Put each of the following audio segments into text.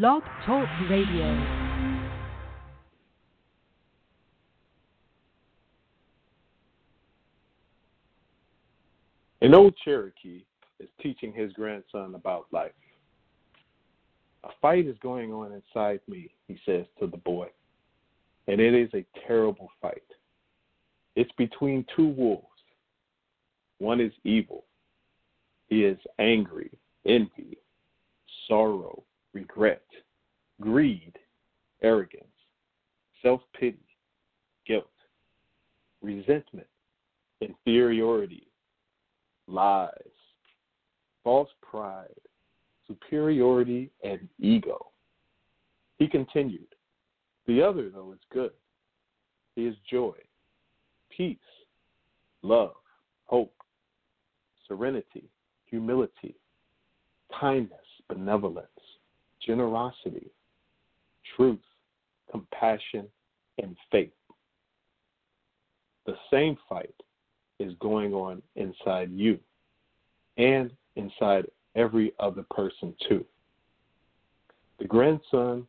Blog Talk Radio. An old Cherokee is teaching his grandson about life. A fight is going on inside me, he says to the boy, and it is a terrible fight. It's between two wolves. One is evil. He is angry, envy, sorrow, regret, greed, arrogance, self pity, guilt, resentment, inferiority, lies, false pride, superiority, and ego. He continued, The other, though, is good. He is joy, peace, love, hope, serenity, humility, kindness, benevolence, generosity, truth, compassion, and faith. The same fight is going on inside you and inside every other person, too. The grandson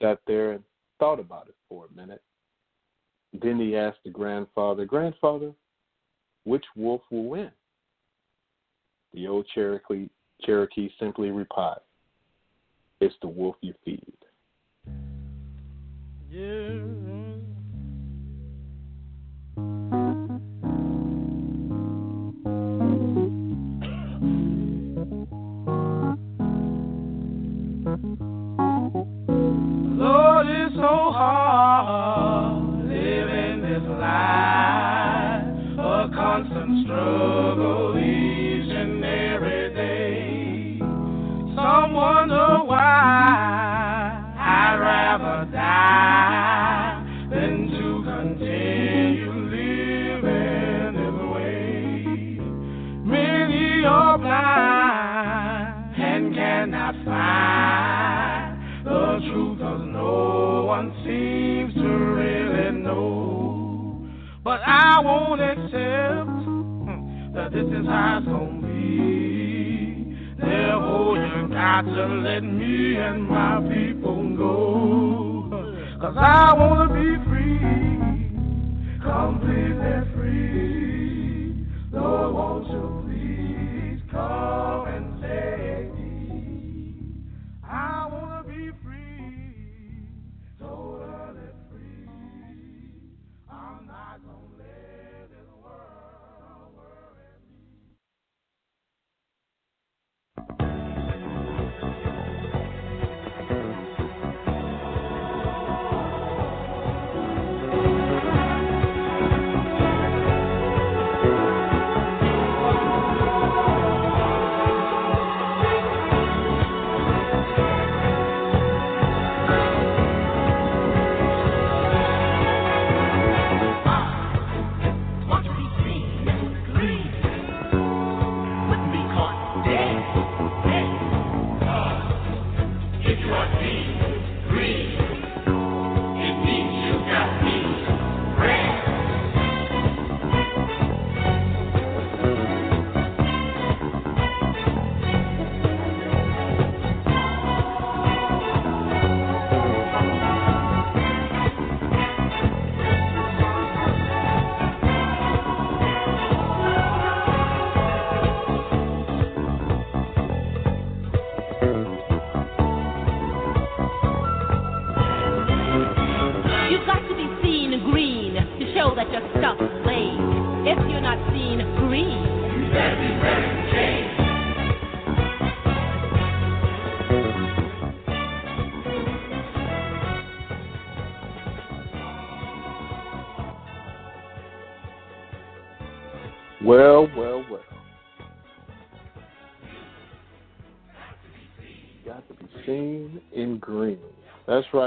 sat there and thought about it for a minute. Then he asked the grandfather, Grandfather, which wolf will win? The old Cherokee, Cherokee simply replied, It's the wolf you feed. Yeah. Lord, it's so hard living this life, a constant struggle I won't accept hmm, that this is how it's gonna be. Therefore, you got to let me and my people go. Cause I wanna be free, completely free. Lord, won't you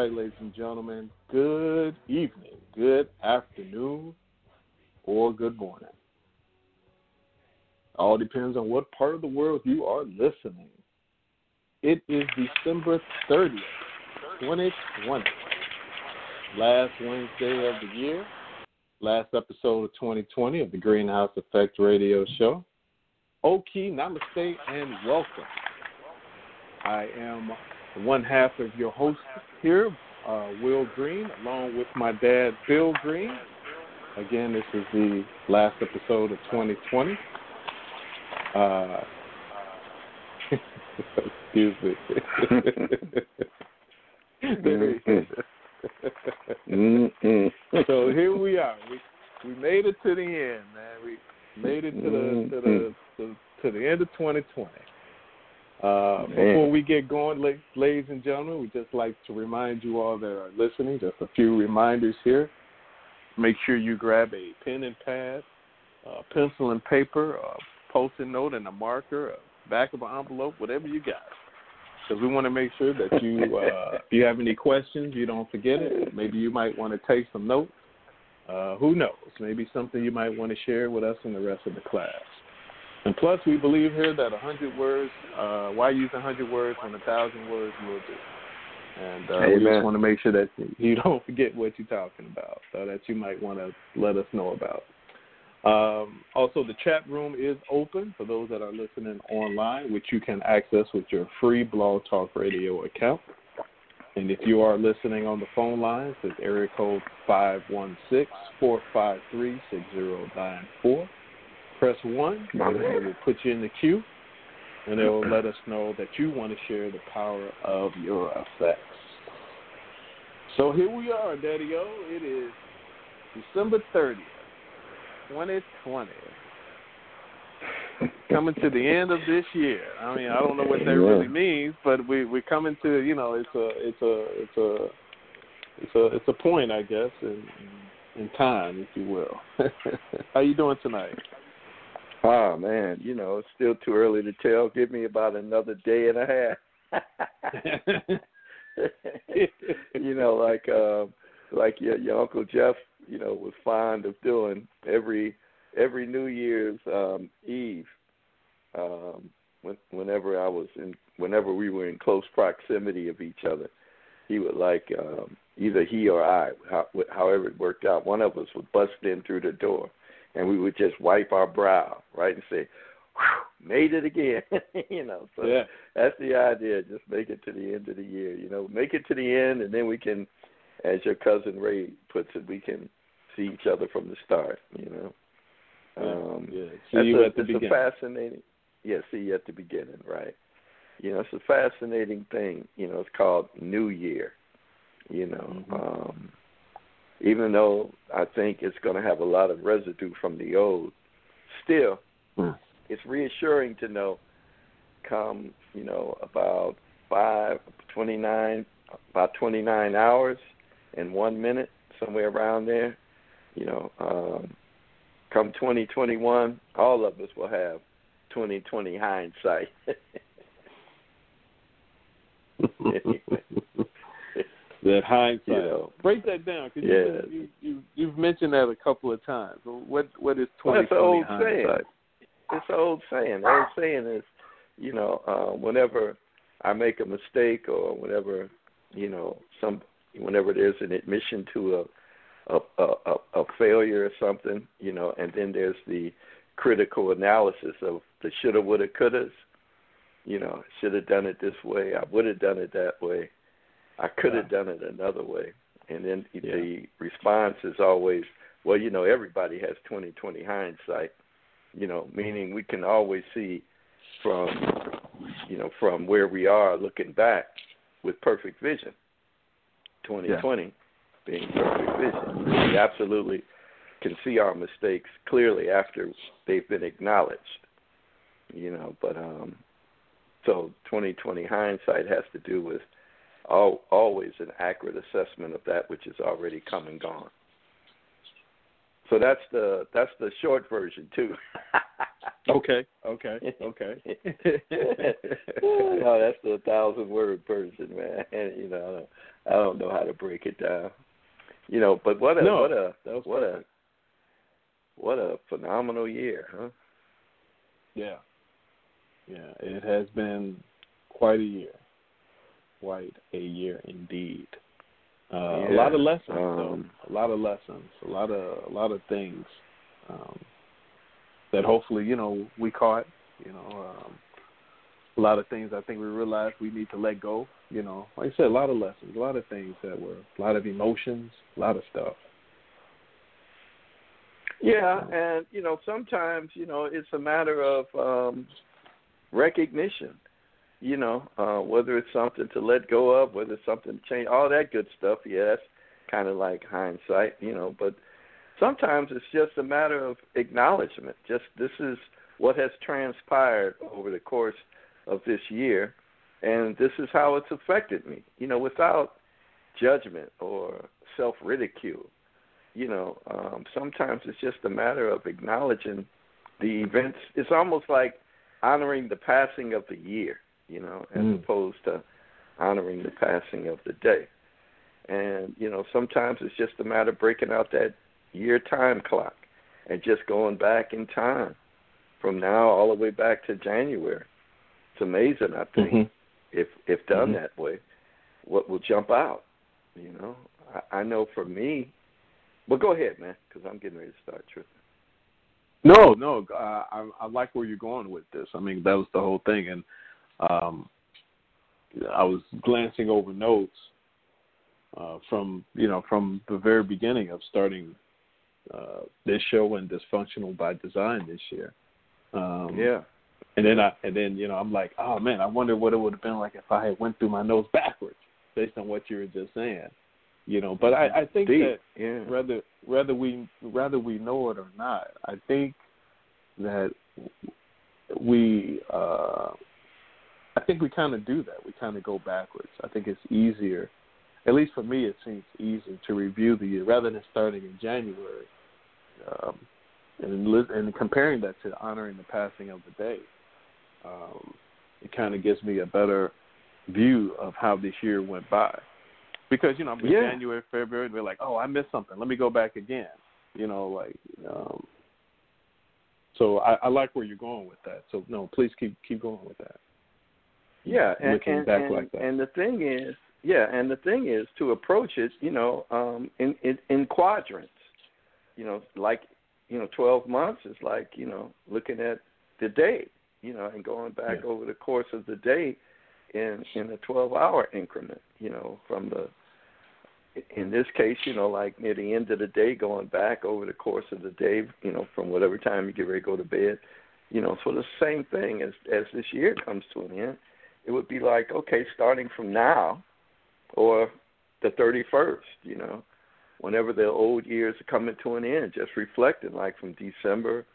right, ladies and gentlemen. Good evening, good afternoon, or good morning. All depends on what part of the world you are listening. It is December 30th, 2020. Last Wednesday of the year. Last episode of 2020 of the Greenhouse Effect Radio Show. Oki, namaste, and welcome. I am one half of your host here, uh, Will Green, along with my dad, Bill Green. Again, this is the last episode of 2020. Uh, excuse me. Mm-mm. so here we are. We we made it to the end, man. We made it to the to the to, to the end of 2020. Uh, before we get going, ladies and gentlemen, we'd just like to remind you all that are listening. Just a few reminders here. Make sure you grab a pen and pad, uh, pencil and paper, a post-it note and a marker, a back of an envelope, whatever you got. Because we want to make sure that you, uh, if you have any questions, you don't forget it. Maybe you might want to take some notes. Uh, who knows? Maybe something you might want to share with us and the rest of the class. And plus, we believe here that a 100 words, uh, why use a 100 words when a 1,000 words will do? And uh, we just want to make sure that you don't forget what you're talking about, so that you might want to let us know about. Um, also, the chat room is open for those that are listening online, which you can access with your free Blog Talk Radio account. And if you are listening on the phone lines, it's area code 516-453-6094. Press 1, and it will put you in the queue, and it will let us know that you want to share the power of your effects. So here we are, Daddy O. It is December 30th, 2020. Coming to the end of this year. I mean, I don't know what that really means, but we we're coming to you know it's a it's a it's a it's a it's a point I guess in in time, if you will. How you doing tonight? Oh man, you know it's still too early to tell. Give me about another day and a half. you know, like uh, like your your uncle Jeff, you know, was fond of doing every every New Year's um, Eve. Um, when, whenever I was in, whenever we were in close proximity of each other, he would like um, either he or I, how, however it worked out, one of us would bust in through the door, and we would just wipe our brow, right, and say, Whew, "Made it again," you know. So yeah. that's the idea. Just make it to the end of the year. You know, make it to the end, and then we can, as your cousin Ray puts it, we can see each other from the start. You know. Um, yeah. See you a, at the it's beginning. a fascinating. Yeah, see you at the beginning, right? You know, it's a fascinating thing. You know, it's called New Year. You know, Mhm. um, even though I think it's going to have a lot of residue from the old, still, Mm. it's reassuring to know. Come, you know, about five twenty nine, about twenty nine hours and one minute, somewhere around there. You know, um, come 2021, all of us will have 2020 hindsight. that hindsight. You know. Break that down because Yeah. you, you you you've mentioned that a couple of times. What what is Well, twenty that's twenty old saying. hindsight? It's an old saying. The old saying is, you know, uh, whenever I make a mistake or whenever, you know, some whenever there's an admission to a a, a, a a failure or something, you know, and then there's the critical analysis of the shoulda, woulda, couldas. You know, should have done it this way. I would have done it that way. I could have done it another way. And then the response is always, well, you know, everybody has 20/20 hindsight. You know, meaning we can always see from, you know, from where we are looking back with perfect vision. 2020 being perfect vision. We absolutely can see our mistakes clearly after they've been acknowledged. You know, but um so 2020 hindsight has to do with always an accurate assessment of that which is already come and gone. So that's the that's the short version too. Okay, okay, okay. no, that's the thousand word version, man. You know, I don't, I don't know how to break it down. You know, but what a No, what a that was what a what a phenomenal year, huh? Yeah, yeah. It has been quite a year, quite a year indeed. Uh, A lot of lessons, um, though. A lot of lessons. A lot of a lot of things um, that hopefully you know we caught. You know, um, a lot of things I think we realized we need to let go. You know, like I said, a lot of lessons, a lot of things that were, a lot of emotions, a lot of stuff. Yeah, and you know, sometimes you know it's a matter of um recognition. You know, uh, whether it's something to let go of, whether it's something to change, all that good stuff. Yeah, that's kind of like hindsight. You know, but sometimes it's just a matter of acknowledgement. Just this is what has transpired over the course of this year, and this is how it's affected me. You know, without judgment or self ridicule. You know, um, sometimes it's just a matter of acknowledging the events. It's almost like honoring the passing of the year, you know, as Mm. opposed to honoring the passing of the day. And, you know, sometimes it's just a matter of breaking out that year time clock and just going back in time from now all the way back to January. It's amazing, I think, Mhm. if if done Mhm. that way, what will jump out. You know, I, I know for me. But go ahead, man, because I'm getting ready to start tripping. No, no, uh, I, I like where you're going with this. I mean, that was the whole thing, and um, I was glancing over notes uh, from you know from the very beginning of starting uh, this show and dysfunctional by design this year. Um, yeah, and then I and then you know I'm like, oh man, I wonder what it would have been like if I had went through my notes backwards, based on what you were just saying. You know, but I, I think deep. that Yeah, whether whether we whether we know it or not, I think that we uh I think we kind of do that. We kind of go backwards. I think it's easier, at least for me, it seems easier to review the year rather than starting in January, um, and and comparing that to honoring the passing of the day. Um, it kind of gives me a better view of how this year went by because you know in Yeah. January, February, we're like, oh, I missed something. Let me go back again. You know, like. Um, so I, I like where you're going with that. So no, please keep keep going with that. Yeah, and looking and, back and, like that. and the thing is, yeah, and the thing is to approach it, you know, um, in, in in quadrants. You know, like you know, twelve months is like you know looking at the day, you know, and going back Yeah. over the course of the day in in a twelve hour increment. You know, from the in this case, you know, like near the end of the day, going back over the course of the day, you know, from whatever time you get ready to go to bed, you know, so the same thing as as this year comes to an end, it would be like, okay, starting from now, or the thirty first, you know, whenever the old years are coming to an end, just reflecting like from December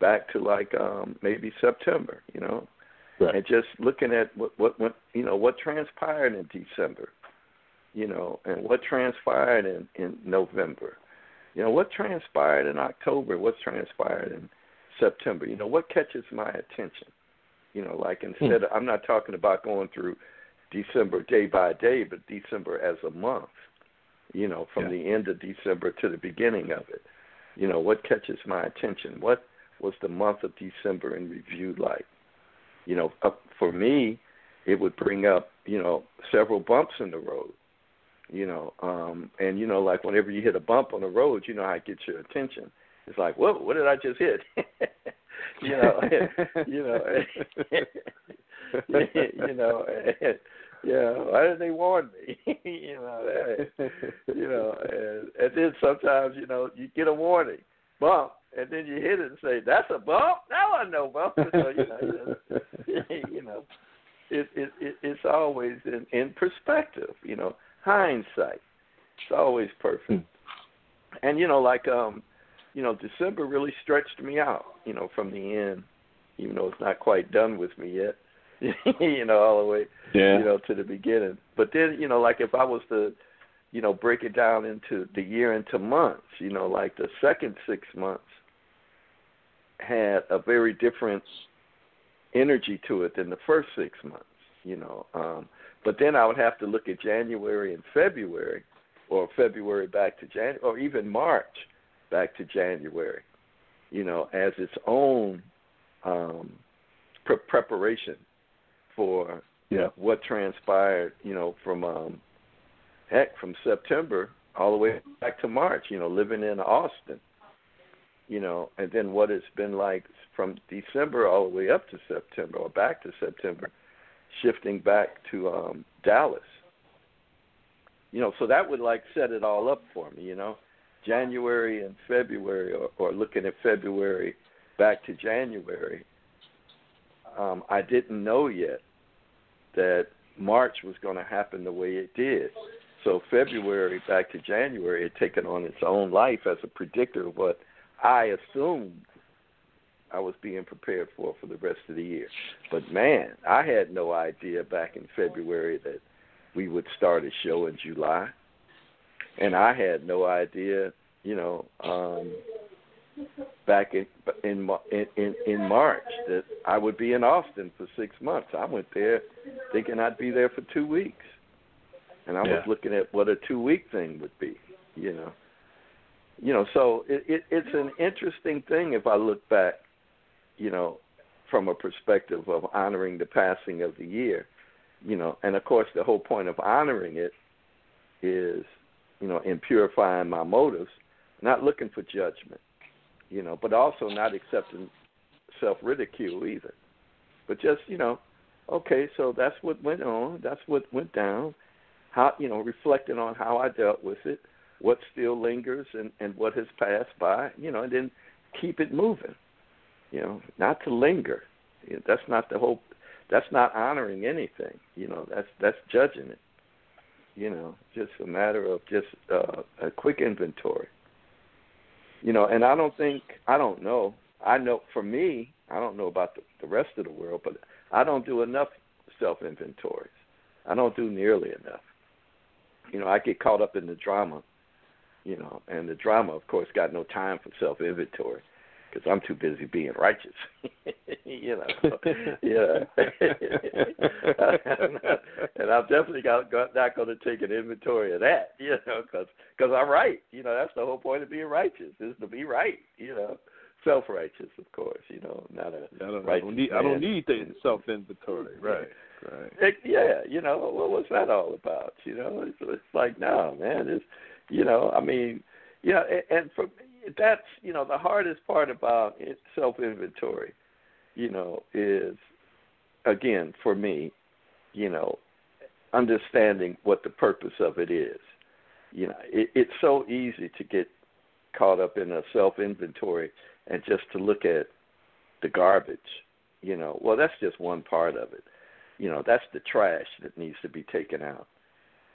back to like um maybe September, you know, Right. and just looking at what what what you know what transpired in December, you know, and what transpired in in November, you know, what transpired in October, what transpired in September, you know, what catches my attention, you know, like instead of, I'm not talking about going through December day by day, but December as a month, you know, from Yeah. the end of December to the beginning of it, you know, what catches my attention, what was the month of December in review like you know, up for me, it would bring up, you know, several bumps in the road. You know, um, and you know, like whenever you hit a bump on the road, you know how it gets your attention. It's like, whoa, what did I just hit? you know, you know, you know, yeah. Why didn't they warn me? you know, that, you know, and, and then sometimes you know you get a warning bump, and then you hit it and say, "That's a bump." That wasn't no bump. So, you know, just, you know, it, it it it's always in in perspective. You know, hindsight. It's always perfect. And you know, like um, you know, December really stretched me out. You know, from the end, even though it's not quite done with me yet. you know, all the way yeah. you know, to the beginning. But then, you know, like if I was to, you know, break it down into the year into months, you know, like the second six months had a very different energy to it than the first six months, you know. Um but then I would have to look at January and February or February back to Jan or even March back to January, you know, as its own um pre- preparation for Yeah. what transpired, you know, from um heck from September all the way back to March, you know, living in Austin. you know, and then what it's been like from December all the way up to September or back to September, shifting back to um Dallas. You know, so that would like set it all up for me, you know. January and February or, or looking at February back to January, um, I didn't know yet that March was going to happen the way it did. So February back to January had taken on its own life as a predictor of what I assumed I was being prepared for for the rest of the year. But man, I had no idea back in February that we would start a show in July, and I had no idea, you know, um, back in in in in March that I would be in Austin for six months. I went there thinking I'd be there for two weeks, and I Yeah. was looking at what a two week thing would be, you know. You know, so it, it it's an interesting thing if I look back, you know, from a perspective of honoring the passing of the year, you know, and of course the whole point of honoring it is, you know, in purifying my motives, not looking for judgment you know, but also not accepting self ridicule either. But just, you know, okay, so that's what went on, that's what went down. How you know, reflecting on how I dealt with it, what still lingers and, and what has passed by, you know, and then keep it moving. You know, not to linger. That's not the whole that's not honoring anything. You know, that's that's judging it. You know, just a matter of just uh, a quick inventory. You know and i don't think i don't know. I know for me i don't know about the, the rest of the world but i don't do enough self inventories i don't do nearly enough. You know i get caught up in the drama you know and the drama of course got no time for self inventory because i'm too busy being righteous you know yeah and i'm definitely got, got not going to take an inventory of that you know because because i'm right you know that's the whole point of being righteous is to be right you know self righteous of course you know not a I don't, I don't need I don't need the self inventory. Right. Right. It, yeah, you know, what what's that all about? You know, it's, it's like, no, man, it's, you know, I mean, yeah, and, and for me, that's, you know, the hardest part about self inventory, you know, is, again, for me, you know, understanding what the purpose of it is. You know, it, it's so easy to get caught up in a self inventory and just to look at the garbage. You know, well, that's just one part of it you know that's the trash that needs to be taken out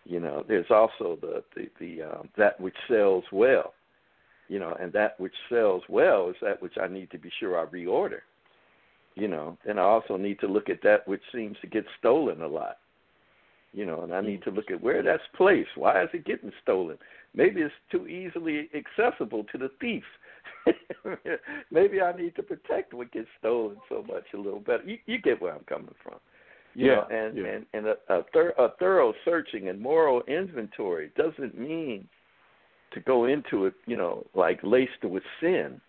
you know there's also the the, the um, that which sells well you know and that which sells well is that which i need to be sure i reorder you know. And i also need to look at that which seems to get stolen a lot you know and i need to look at where that's placed. Why is it getting stolen? Maybe it's too easily accessible to the thief. Maybe i need to protect what gets stolen so much a little better. You, you get where i'm coming from. You Yeah, know, and yeah. and and a, a, thir- a thorough searching and moral inventory doesn't mean to go into it, you know, like laced with sin,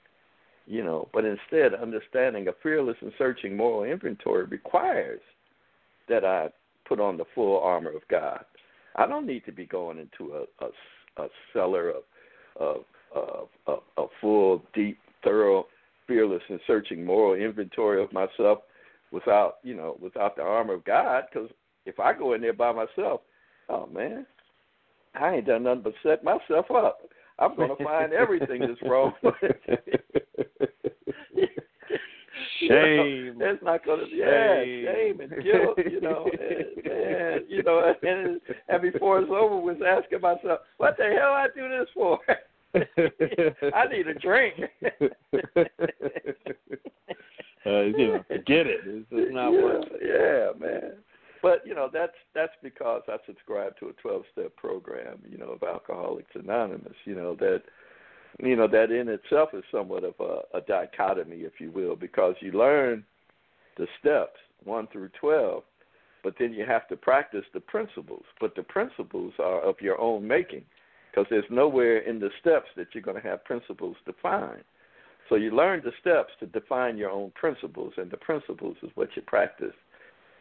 you know, but instead understanding a fearless and searching moral inventory requires that I put on the full armor of God. I don't need to be going into a a, a cellar of of of a, a full, deep, thorough, fearless and searching moral inventory of myself without you know without the armor of God. Because if I go in there by myself, oh man, I ain't done nothing but set myself up. I'm going to find everything that's wrong. Shame. You know, it's not going to yeah, Shame. and guilt. You know, and, man, you know, and, and before it's over, was asking myself, what the hell I do this for? I need a drink. uh, you know, forget it. It's, it's not yeah, worth it. Yeah, man. But you know that's that's because I subscribe to a twelve step program, you know, of Alcoholics Anonymous. You know that you know that in itself is somewhat of a, a dichotomy, if you will, because you learn the steps one through twelve, but then you have to practice the principles. But the principles are of your own making, because there's nowhere in the steps that you're going to have principles defined. So you learn the steps to define your own principles, and the principles is what you practice,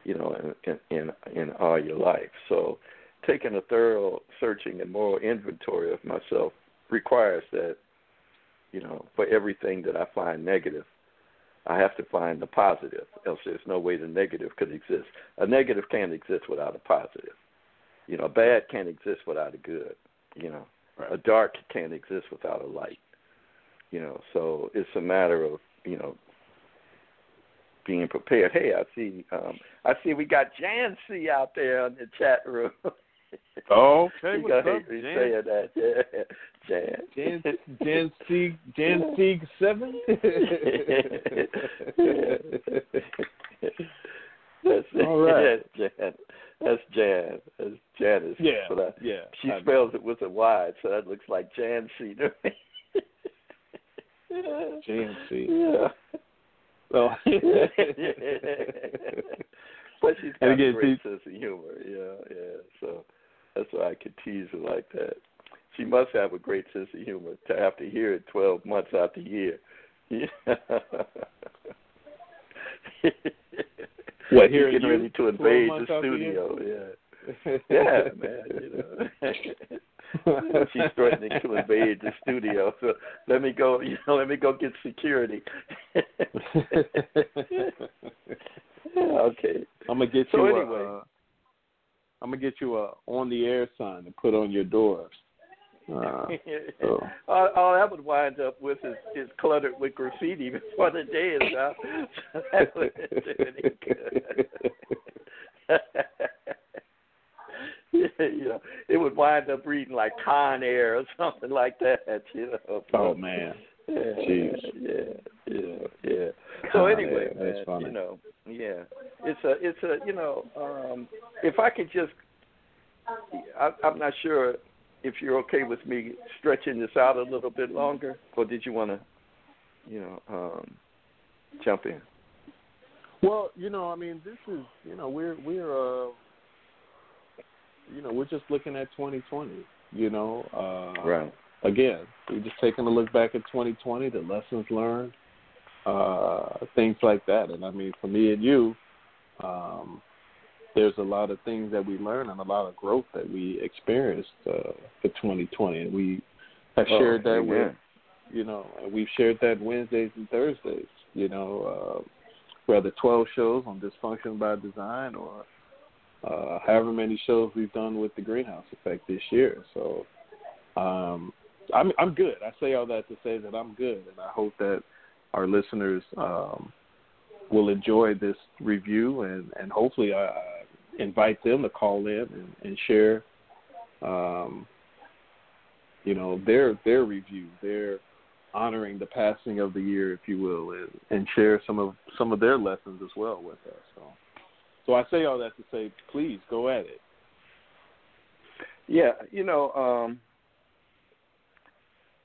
you know, in in in all your life. So taking a thorough searching and moral inventory of myself requires that You know, for everything that I find negative, I have to find the positive. Else, there's no way the negative could exist. A negative can't exist without a positive. You know, a bad can't exist without a good. You know, Right. a dark can't exist without a light. You know, so it's a matter of you know being prepared. Hey, I see, um, I see we got Jan C out there in the chat room. Oh, okay. you What's up, Jan? saying that, yeah. Jan. Jan Jan Sieg Jan Sieg seven. That's All right. That's Jan. That's Jan. That's Janice. yeah, But I, yeah. she I- spells it with a Y, so that looks like Jan C to me. Jan C. Yeah. So. but she's got And a again, great she- sense of humor. Yeah, yeah. So that's why I could tease her like that. She must have a great sense of humor to have to hear it twelve months out the year. Yeah. What, hearing getting you ready to invade months the out the studio. Yeah. Yeah, man. You know. She's threatening to invade the studio. So let me go. You know, let me go get security. okay. I'm gonna get So you. anyway. a, uh, I'm gonna get you a on the air sign to put on your doors. Uh, so. all, all that would wind up with is, is cluttered with graffiti before the day is out. So that wouldn't do any good. you know, it would wind up reading like Con Air or something like that. You know. oh man. Yeah, Jeez. yeah, yeah, yeah. So Con anyway, Air, that's man, funny. you know, yeah, it's a, it's a, you know, um, if I could just, I, I'm not sure if you're okay with me stretching this out a little bit longer, or did you want to, you know, um, jump in? Well, you know, I mean, this is, you know, we're we're uh, you know, we're just looking at 2020. You know, uh, Right. again, we're just taking a look back at 2020, the lessons learned, uh, things like that. And I mean, for me and you, um, there's a lot of things that we learned and a lot of growth that we experienced uh, for 2020, and we have Oh, shared that amen. with, you know, and we've shared that Wednesdays and Thursdays. You know, uh, whether 12 shows on Dysfunction by Design or uh, however many shows we've done with the Greenhouse Effect this year. So um, I'm I'm good. I say all that to say that I'm good, and I hope that our listeners um, will enjoy this review, and and hopefully I, I invite them to call in and, and share, um, you know, their their review, their honoring the passing of the year, if you will, and, and share some of some of their lessons as well with us. So, so I say all that to say, please go at it. Yeah, you know, um,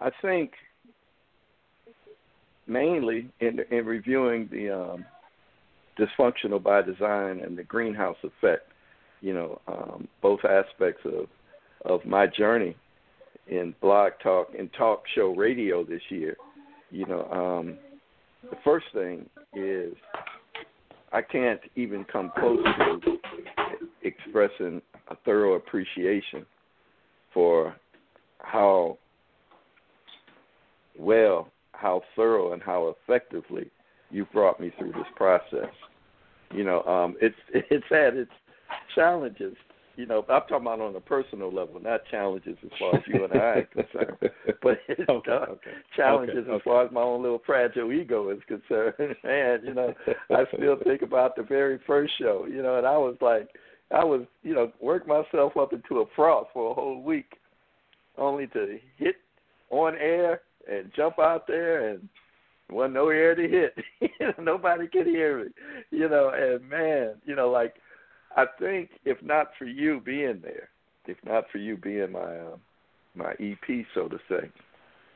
I think mainly in in reviewing the um, dysfunctional by design and the greenhouse effect, you know, um, both aspects of of my journey in blog talk and talk show radio this year. You know, um, the first thing is I can't even come close to expressing a thorough appreciation for how well, how thorough, and how effectively you've brought me through this process. You know, um, it's it's had its challenges. You know, I'm talking about on a personal level, not challenges as far as you and I are concerned, but it's Okay, uh, okay. challenges Okay, as far as my own little fragile ego is concerned. and you know, I still think about the very first show. You know, and I was like, I was, you know, worked myself up into a frost for a whole week, only to hit on air and jump out there and wasn't no air to hit. Nobody could hear me. You know, and man, you know, like I think if not for you being there, if not for you being my uh, my EP, so to say,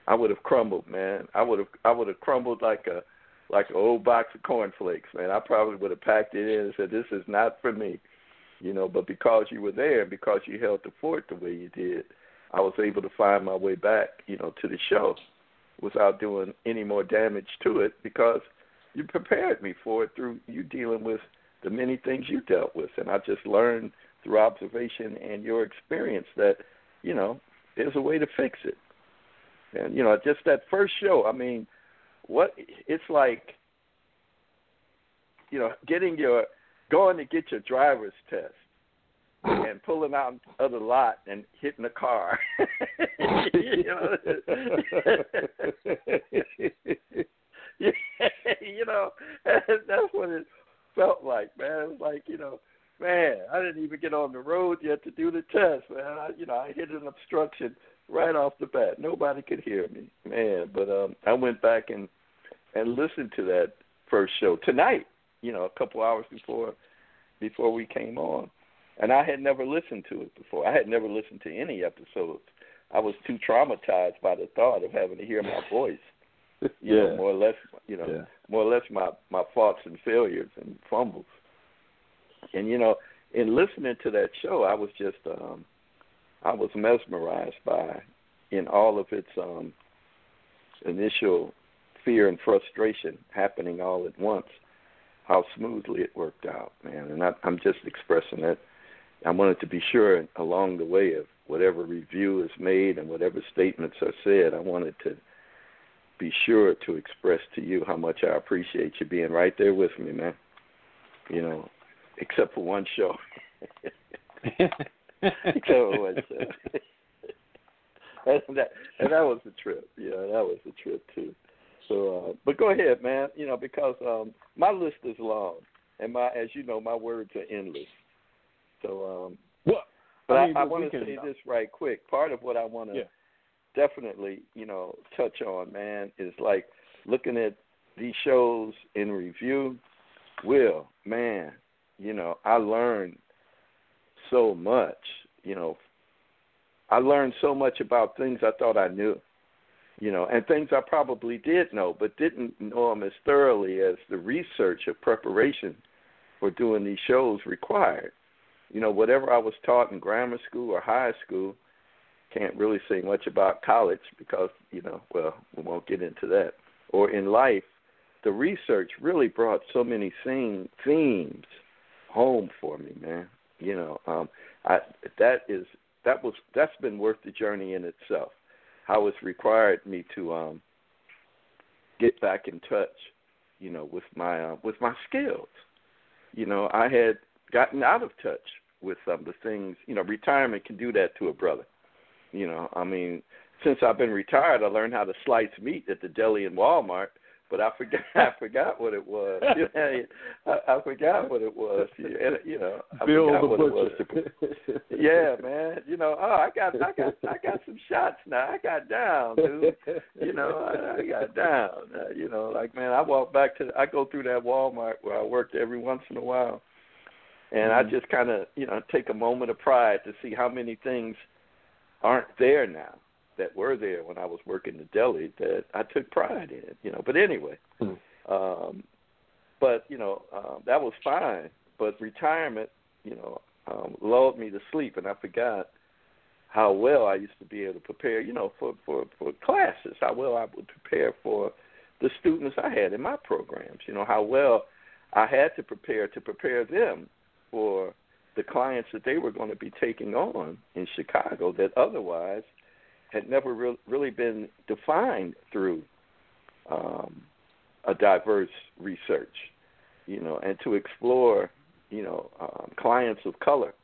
I would have crumbled, man. I would have I would have crumbled like a like an old box of cornflakes, man. I probably would have packed it in and said, "This is not for me," you know. But because you were there and because you held the fort the way you did, I was able to find my way back, you know, to the show without doing any more damage to it because you prepared me for it through you dealing with the many things you dealt with, and I just learned through observation and your experience that, you know, there's a way to fix it. And you know, just that first show. I mean, what it's like. You know, getting your going to get your driver's test and pulling out of the lot and hitting the car. you know, you know, that's what it felt like, man. It was like, you know, man, I didn't even get on the road yet to do the test, man. I, you know, I hit an obstruction right off the bat. Nobody could hear me, man. But um, I went back and and listened to that first show tonight. You know, a couple hours before before we came on, and I had never listened to it before. I had never listened to any episodes. I was too traumatized by the thought of having to hear my voice. You yeah. know, more or less, you know, Yeah. more or less my my faults and failures and fumbles. And you know, in listening to that show, I was just um I was mesmerized by in all of its um initial fear and frustration happening all at once, how smoothly it worked out, man. And I, I'm just expressing that. I wanted to be sure along the way of whatever review is made and whatever statements are said, I wanted to be sure to express to you how much I appreciate you being right there with me, man. You know, except for one show. except for one show. and that and that was a trip. Yeah, that was a trip too. So, uh, but go ahead, man. You know, because um, my list is long, and my, as you know, my words are endless. So, um, Well, but I I, mean, I, we want to say this right quick. Part of what I want to Yeah. Definitely, you know, touch on, man, is like looking at these shows in review. Will, man, you know, I learned so much. You know, I learned so much about things I thought I knew. You know, and things I probably did know, but didn't know them as thoroughly as the research or preparation for doing these shows required you know, whatever I was taught in grammar school or high school, can't really say much about college because, you know, well, we won't get into that. Or in life, the research really brought so many thing, themes home for me, man. You know, um I that is that was that's been worth the journey in itself. How it's required me to um get back in touch, you know, with my uh, with my skills. You know, I had gotten out of touch with some of the things. You know, retirement can do that to a brother. You know, I mean, since I've been retired, I learned how to slice meat at the deli in Walmart, but I forgot I forgot what it was. You know, I, I forgot what it was. You, and, you know, I Bill forgot the what it was. Butcher. To, yeah, man. You know, oh, I got I got I got some shots now. I got down, dude you know, I, I got down. Uh, you know, like man, I walk back to, I go through that Walmart where I worked every once in a while, and I just kind of, you know, take a moment of pride to see how many things aren't there now that were there when I was working the deli that I took pride in. You know, but anyway, Hmm. um, but you know, um, that was fine. But retirement, you know, um, lulled me to sleep, and I forgot how well I used to be able to prepare, you know, for, for, for classes, how well I would prepare for the students I had in my programs, you know, how well I had to prepare to prepare them for the clients that they were going to be taking on in Chicago that otherwise had never re- really been defined through um, a diverse research, you know, and to explore, you know, um, clients of color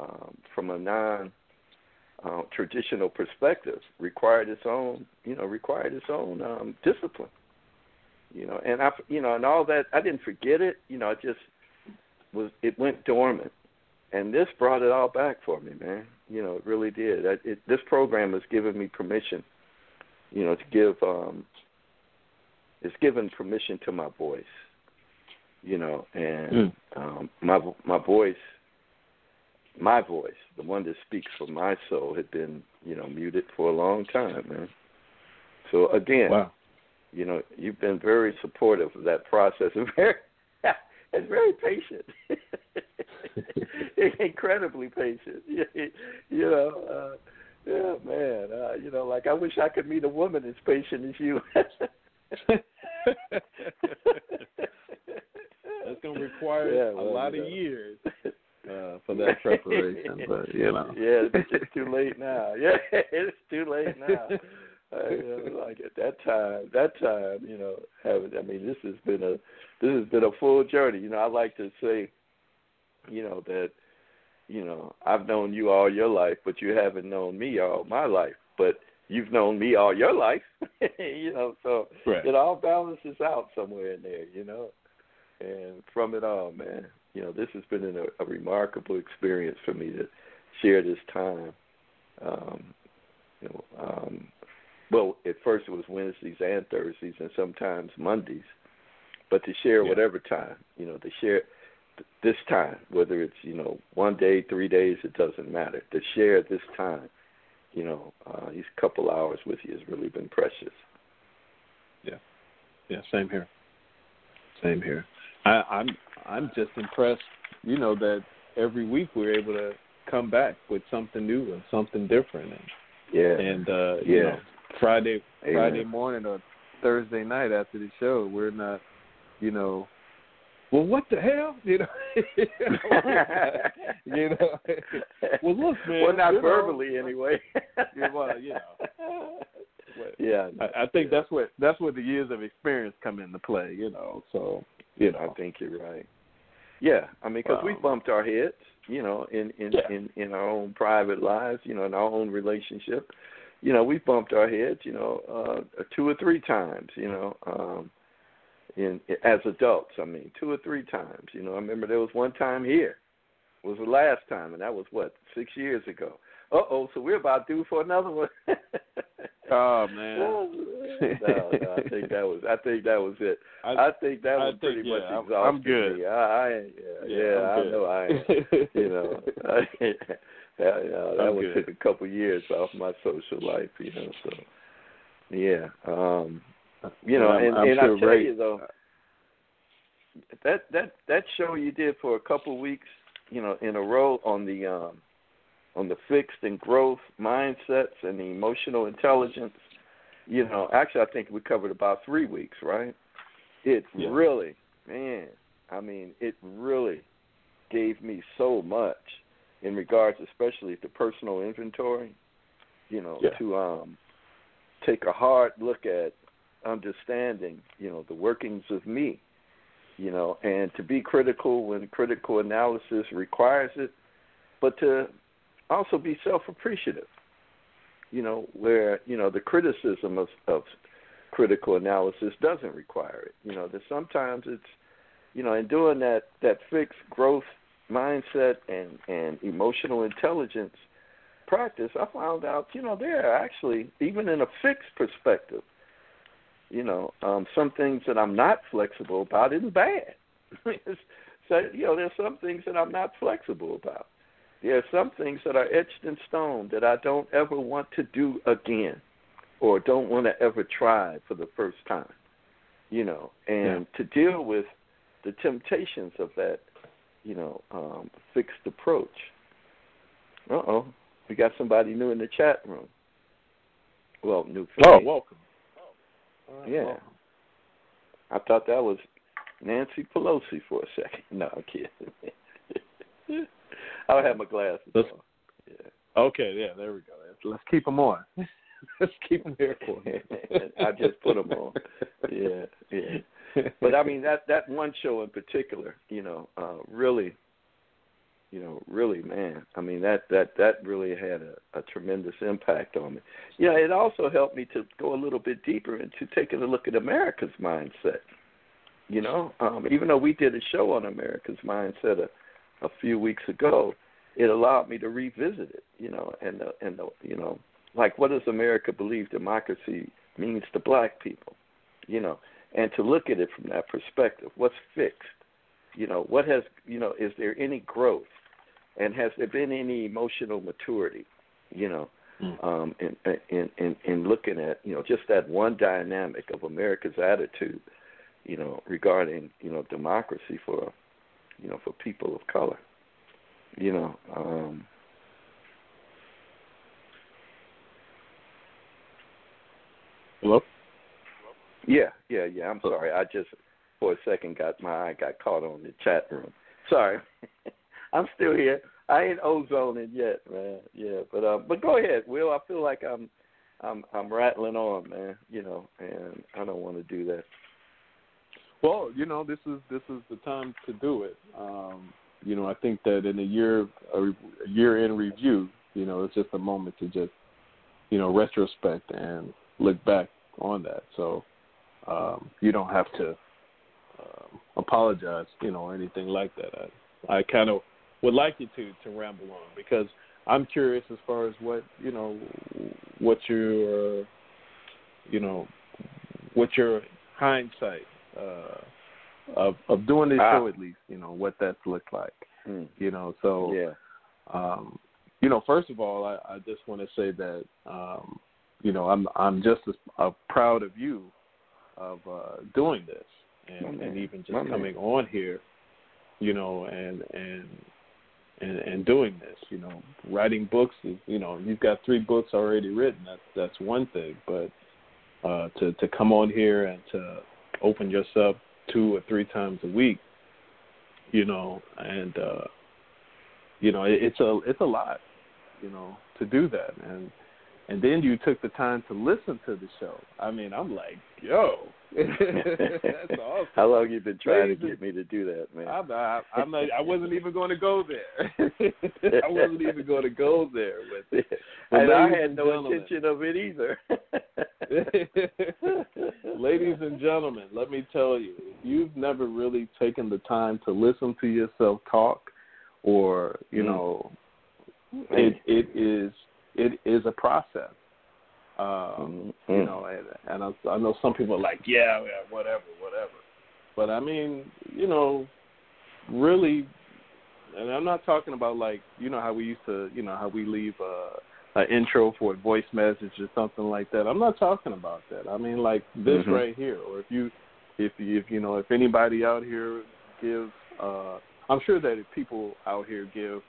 um, from a non uh, traditional perspective required its own, you know, required its own um, discipline. You know, and I, you know, and all that. I didn't forget it. You know, it just was. It went dormant, and this brought it all back for me, man. You know, it really did. I, it, this program has given me permission. You know, to give. um It's given permission to my voice. You know, and Mm. um, my my voice my voice, the one that speaks for my soul, had been, you know, muted for a long time, man. So again, Wow. you know, you've been very supportive of that process and very and very patient. Incredibly patient. you know, uh yeah, man. Uh, you know, like I wish I could meet a woman as patient as you. That's gonna require Yeah, a lot you of years uh, for that preparation, but you know. Yeah, it's too late now. Yeah, it's too late now. I like at that time, that time, you know, having. I mean, this has been a this has been a full journey. You know, I like to say, you know, that, you know, I've known you all your life, but you haven't known me all my life. But you've known me all your life, you know. So Right. it all balances out somewhere in there, you know. And from it all, man, you know, this has been a, a remarkable experience for me to share this time. Um, you know, um, well, at first it was Wednesdays and Thursdays, and sometimes Mondays. But to share Yeah. whatever time, you know, to share this time, whether it's you know one day, three days, it doesn't matter. To share this time, you know, uh, these couple hours with you has really been precious. Yeah, yeah, same here. Same here. I, I'm I'm just impressed, you know, that every week we're able to come back with something new and something different, and, Yeah, and uh, you Yeah. know, Friday Amen. Friday morning or Thursday night after the show, we're not, you know, well, what the hell, you know, you know, well, look, man, well, not you know. verbally anyway. Yeah, well, you know. But yeah, I, I think that's what that's where the years of experience come into play, you know. So, you know, I think you're right. Yeah, I mean, because we Um, bumped our heads, you know, in in, Yeah. in in our own private lives, you know, in our own relationship. You know, we bumped our heads, you know, uh two or three times, you know, um in as adults. I mean, two or three times. You know, I remember there was one time here. It was the last time, and that was what six years ago. Uh oh, so we're about due for another one. oh man, no, no, I think that was. I think that was it. I, I think that I was think, pretty yeah, much exhausting. I'm good. Me. I, I, yeah, yeah, I'm I good. know. I, you know, yeah, yeah, that I'm one good. took a couple years off my social life. You know, so yeah, um, you know, I'm, and, I'm and sure I tell Ray, you though, that that that show you did for a couple weeks, you know, in a row on the um on the fixed and growth mindsets and the emotional intelligence. You know, actually, I think we covered about three weeks, right? It Yeah. really, man, I mean, it really gave me so much in regards, especially to personal inventory. You know, Yeah. to um take a hard look at understanding, you know, the workings of me, you know, and to be critical when critical analysis requires it, but to also be self appreciative, you know, where, you know, the criticism of, of critical analysis doesn't require it. You know, that sometimes it's you know, in doing that that fixed growth mindset and, and emotional intelligence practice, I found out, you know, there are actually, even in a fixed perspective, you know, um, some things that I'm not flexible about isn't bad. so, you know, there's some things that I'm not flexible about. There are some things that are etched in stone that I don't ever want to do again or don't want to ever try for the first time. You know, and to deal with the temptations of that, you know, um, fixed approach. Uh oh. We got somebody new in the chat room. Well, new for oh, me. welcome. Yeah. I thought that was Nancy Pelosi for a second. No, I'm kidding. I'll have my glasses Let's- on. Yeah. Okay, yeah, there we go. Let's, let's keep them on. let's keep them there for me. I just put 'em on. Yeah, yeah. But I mean that that one show in particular, you know, uh really you know, really man, I mean that that that really had a, a tremendous impact on me. Yeah, it also helped me to go a little bit deeper into taking a look at America's mindset. You know, um, even though we did a show on America's mindset a, a few weeks ago, it allowed me to revisit it. You know, and the, and the, you know, like what does America believe democracy means to black people? You know, and to look at it from that perspective. What's fixed? You know, what has you know, is there any growth? And has there been any emotional maturity? You know, Mm. um, in, in in in looking at you know just that one dynamic of America's attitude, you know, regarding you know democracy for you know for people of color. You know, um, Yeah, yeah, yeah. I'm sorry. I just for a second got my eye got caught on the chat room. Sorry. I'm still here. I ain't ozoning yet, man. Yeah, but um, but go ahead, Will. I feel like I'm I'm I'm rattling on, man. You know, and I don't want to do that. Well, you know, this is this is the time to do it. Um, you know, I think that in a year a, a year in review, you know, it's just a moment to just you know retrospect and look back on that. So um, you don't have to um, apologize, you know, or anything like that. I, I kind of would like you to to ramble on because I'm curious as far as what you know, what your you know, what your hindsight uh, of of doing this Ah. show at least, you know, what that's looked like, Mm. you know. So Yeah. um, you know, first of all, I, I just want to say that um, you know I'm I'm just as uh, proud of you of uh, doing this and, man. and even just My man. coming on here, you know, and and and and doing this, you know, writing books is you know you've got three books already written. That's that's one thing, but uh, to to come on here and to open yourself two or three times a week, you know, and uh, you know it, it's a it's a lot, you know, to do that, and and then you took the time to listen to the show. I mean, I'm like, yo, that's awesome. How long you been trying Ladies to get me to do that, man? I'm not, I'm not, I wasn't even going to go there. I wasn't even going to go there with it. And I had no gentlemen. intention of it either. Ladies and gentlemen, let me tell you, if you've never really taken the time to listen to yourself talk, or you Mm. know, it it is it is a process. Um, Mm. you know, and, and I, I know some people are like, yeah, yeah, whatever, whatever. But I mean, you know, really, and I'm not talking about like, you know, how we used to, you know, how we leave uh, an intro for a voice message or something like that. I'm not talking about that. I mean, like this Mhm. right here, or if you, if you, if you know, if anybody out here gives, uh, I'm sure that if people out here give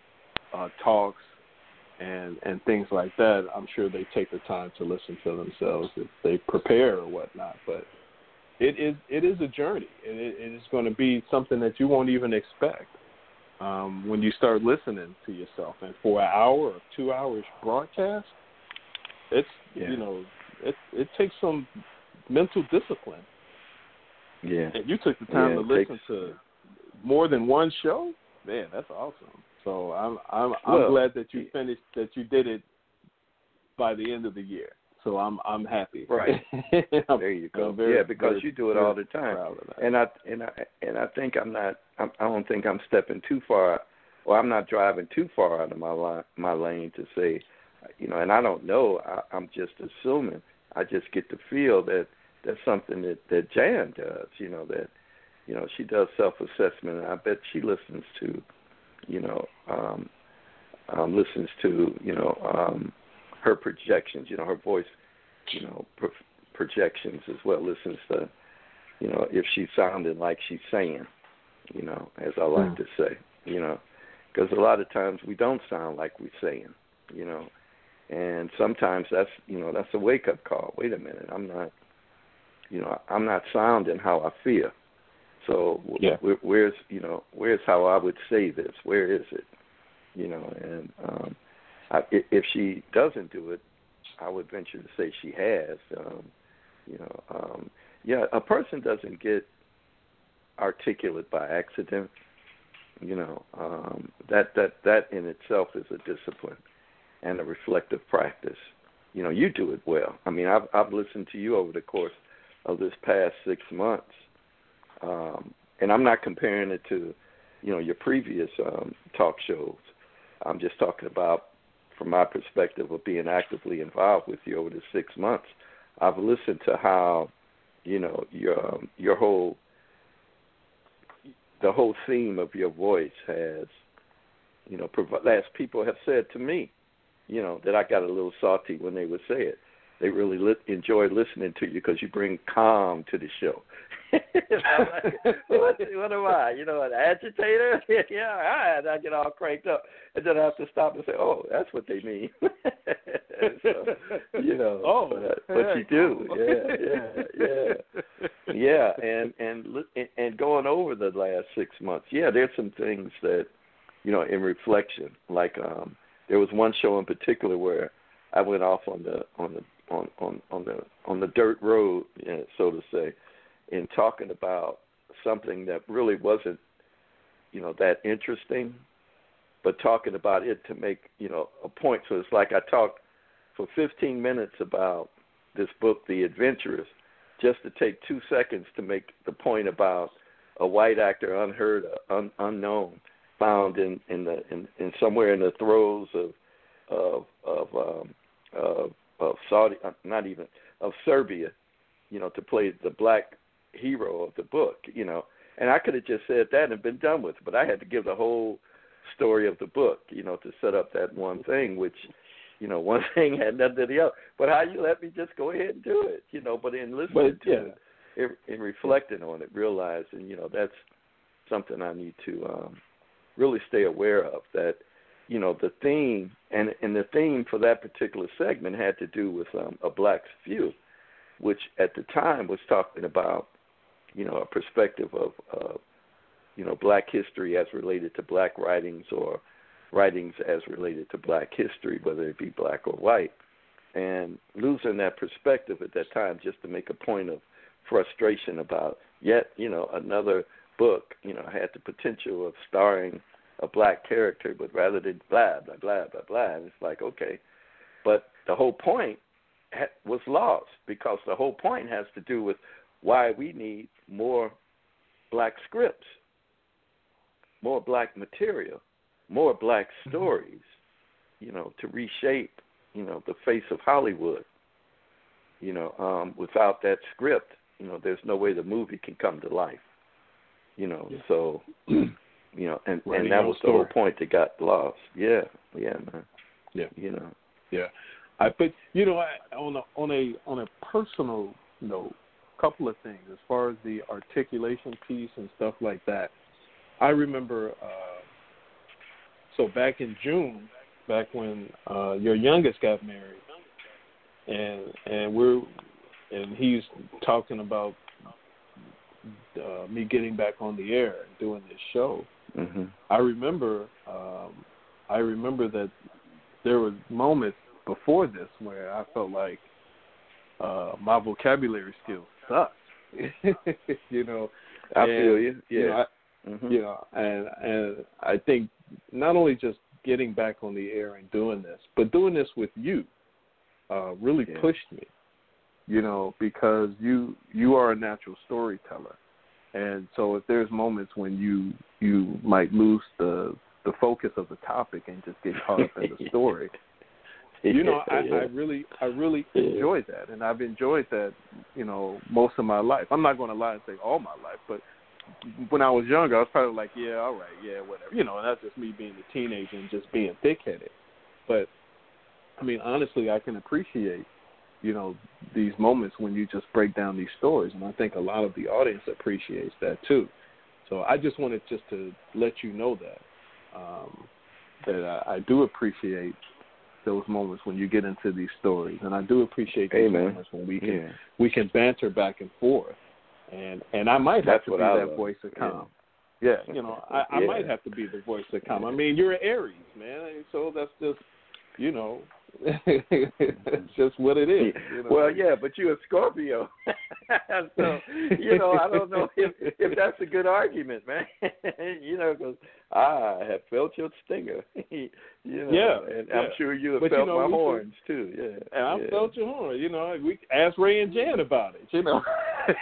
uh, talks and and things like that, I'm sure they take the time to listen to themselves if they prepare or whatnot. But it is it is a journey, and it, it is going to be something that you won't even expect um, when you start listening to yourself. And for an hour or two hours broadcast, it's Yeah. you know it it takes some mental discipline, yeah. and you took the time Yeah, to listen takes- to more than one show. Man, that's awesome. So I'm I'm I'm Well, glad that you eh, finished that you did it by the end of the year. So I'm I'm happy. Right. I'm- There you go. Very- yeah, because very- you do it all the time. proud of that. And I and I and I think I'm not. I'm, I don't think I'm stepping too far, or I'm not driving too far out of my line, my lane to say, you know. And I don't know. I, I'm just assuming. I just get the feel that that's something that that Jan does. You know that, you know, she does self assessment, and I bet she listens to, you know, um, um, listens to you know um, her projections. You know, her voice, you know, pro- projections as well. Listens to you know, if she's sounding like she's saying, you know, as I like Mm. to say, you know, because a lot of times we don't sound like we're saying, you know, and sometimes that's, you know, that's a wake up call. Wait a minute, I'm not, you know, I'm not sounding how I feel. So Yeah. where, where's, you know, where's how I would say this? Where is it? You know, and um, I, if she doesn't do it, I would venture to say she has. Um, you know, um, yeah, a person doesn't get articulate by accident. You know, um, that that that in itself is a discipline and a reflective practice. You know, you do it well. I mean, I've I've listened to you over the course of this past six months, um, and I'm not comparing it to, you know, your previous um, talk shows. I'm just talking about from my perspective of being actively involved with you over the six months. I've listened to how, you know, your um, your whole the whole theme of your voice has, you know, prov- as people have said to me, you know, that I got a little salty when they would say it. They really li- enjoy listening to you because you bring calm to the show. Like, what, what am I? You know, an agitator? yeah, all right. I get all cranked up, and then I have to stop and say, "Oh, that's what they mean." so, you know, Oh, but, but you do, yeah, yeah, yeah yeah, and and and going over the last six months, yeah, there's some things that, you know, in reflection, like um, there was one show in particular where I went off on the on the on on on the on the dirt road, you know, so to say, in talking about something that really wasn't, you know, that interesting, but talking about it to make you know a point. So it's like I talked for 15 minutes about this book, The Adventurers, just to take two seconds to make the point about a white actor unheard, un, unknown, found in in the in, in somewhere in the throes of of of um, of, of Saudi, uh, not even of Serbia, you know, to play the black hero of the book, you know. And I could have just said that and been done with it, but I had to give the whole story of the book, you know, to set up that one thing, which, you know, one thing had nothing to the other. But how you let me just go ahead and do it, you know? But in listening But, yeah. to it, in reflecting on it, realizing, you know, that's something I need to um, really stay aware of. That, you know, the theme and and the theme for that particular segment had to do with um, a black's view, which at the time was talking about, you know, a perspective of, of you know, black history as related to black writings or writings as related to black history, whether it be black or white. And losing that perspective at that time just to make a point of frustration about yet, you know, another book, you know, had the potential of starring a black character, but rather than blah, blah, blah, blah, blah. And it's like, okay. But the whole point ha- was lost because the whole point has to do with why we need more black scripts more black material, more black stories, you know, to reshape, you know, the face of Hollywood. You know, um, without that script, you know, there's no way the movie can come to life. You know, Yeah. so you know, and and that was the whole point that got lost. Yeah, yeah, man. Yeah. You know. Yeah, I but you know I, on a on a on a personal note, a couple of things as far as the articulation piece and stuff like that. I remember uh, so back in June, back when uh, your youngest got married, and and we're and he's talking about uh, me getting back on the air and doing this show. Mhm. I remember um I remember that there were moments before this where I felt like uh my vocabulary skills sucked. you know. I and, feel you. You know, Yeah. I, Mhm. you know, and and I think not only just getting back on the air and doing this, but doing this with you uh really Yeah. pushed me. You know, because you you are a natural storyteller. And so if there's moments when you you might lose the the focus of the topic and just get caught up in the story, you know, I, I really I really enjoyed that and I've enjoyed that, you know, most of my life. I'm not gonna lie and say all my life, but when I was younger I was probably like, Yeah, all right, yeah, whatever. You know, and that's just me being a teenager and just being thick headed. But I mean, honestly I can appreciate, you know, these moments when you just break down these stories and I think a lot of the audience appreciates that too. So I just wanted just to let you know that. Um that I, I do appreciate those moments when you get into these stories, and I do appreciate those Amen. moments when we can yeah. we can banter back and forth, and and I might have That's to what be I that love. voice of Yeah. calm. Yeah, you know, I, I Yeah. might have to be the voice of calm. I mean, you're an Aries, man, so that's just, you know, it's just what it is. You know? Well, yeah, but you're a Scorpio, so you know I don't know if if that's a good argument, man. you know, because I have felt your stinger. you know, Yeah, and yeah. I'm sure you have But you felt know, my horns too. Yeah, and I yeah. felt your horn. You know, we asked Ray and Jan about it. You know.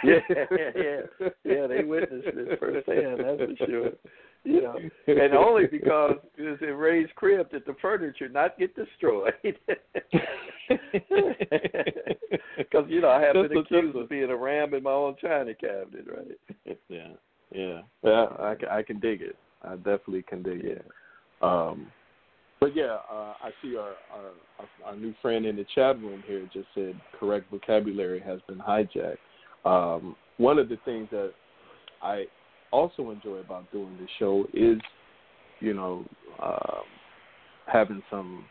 yeah, yeah, yeah. They witnessed it firsthand. That's for sure. You know, and only because it was in Ray's crib that the furniture not get destroyed. Because you know I have That's been accused of being a ram in my own china cabinet, right? Yeah, yeah. Well, I, can- I can dig it. I definitely can dig it. Um, but yeah, uh, I see our, our our new friend in the chat room here just said correct vocabulary has been hijacked. Um, one of the things that I also enjoy about doing this show is, you know, um, having some,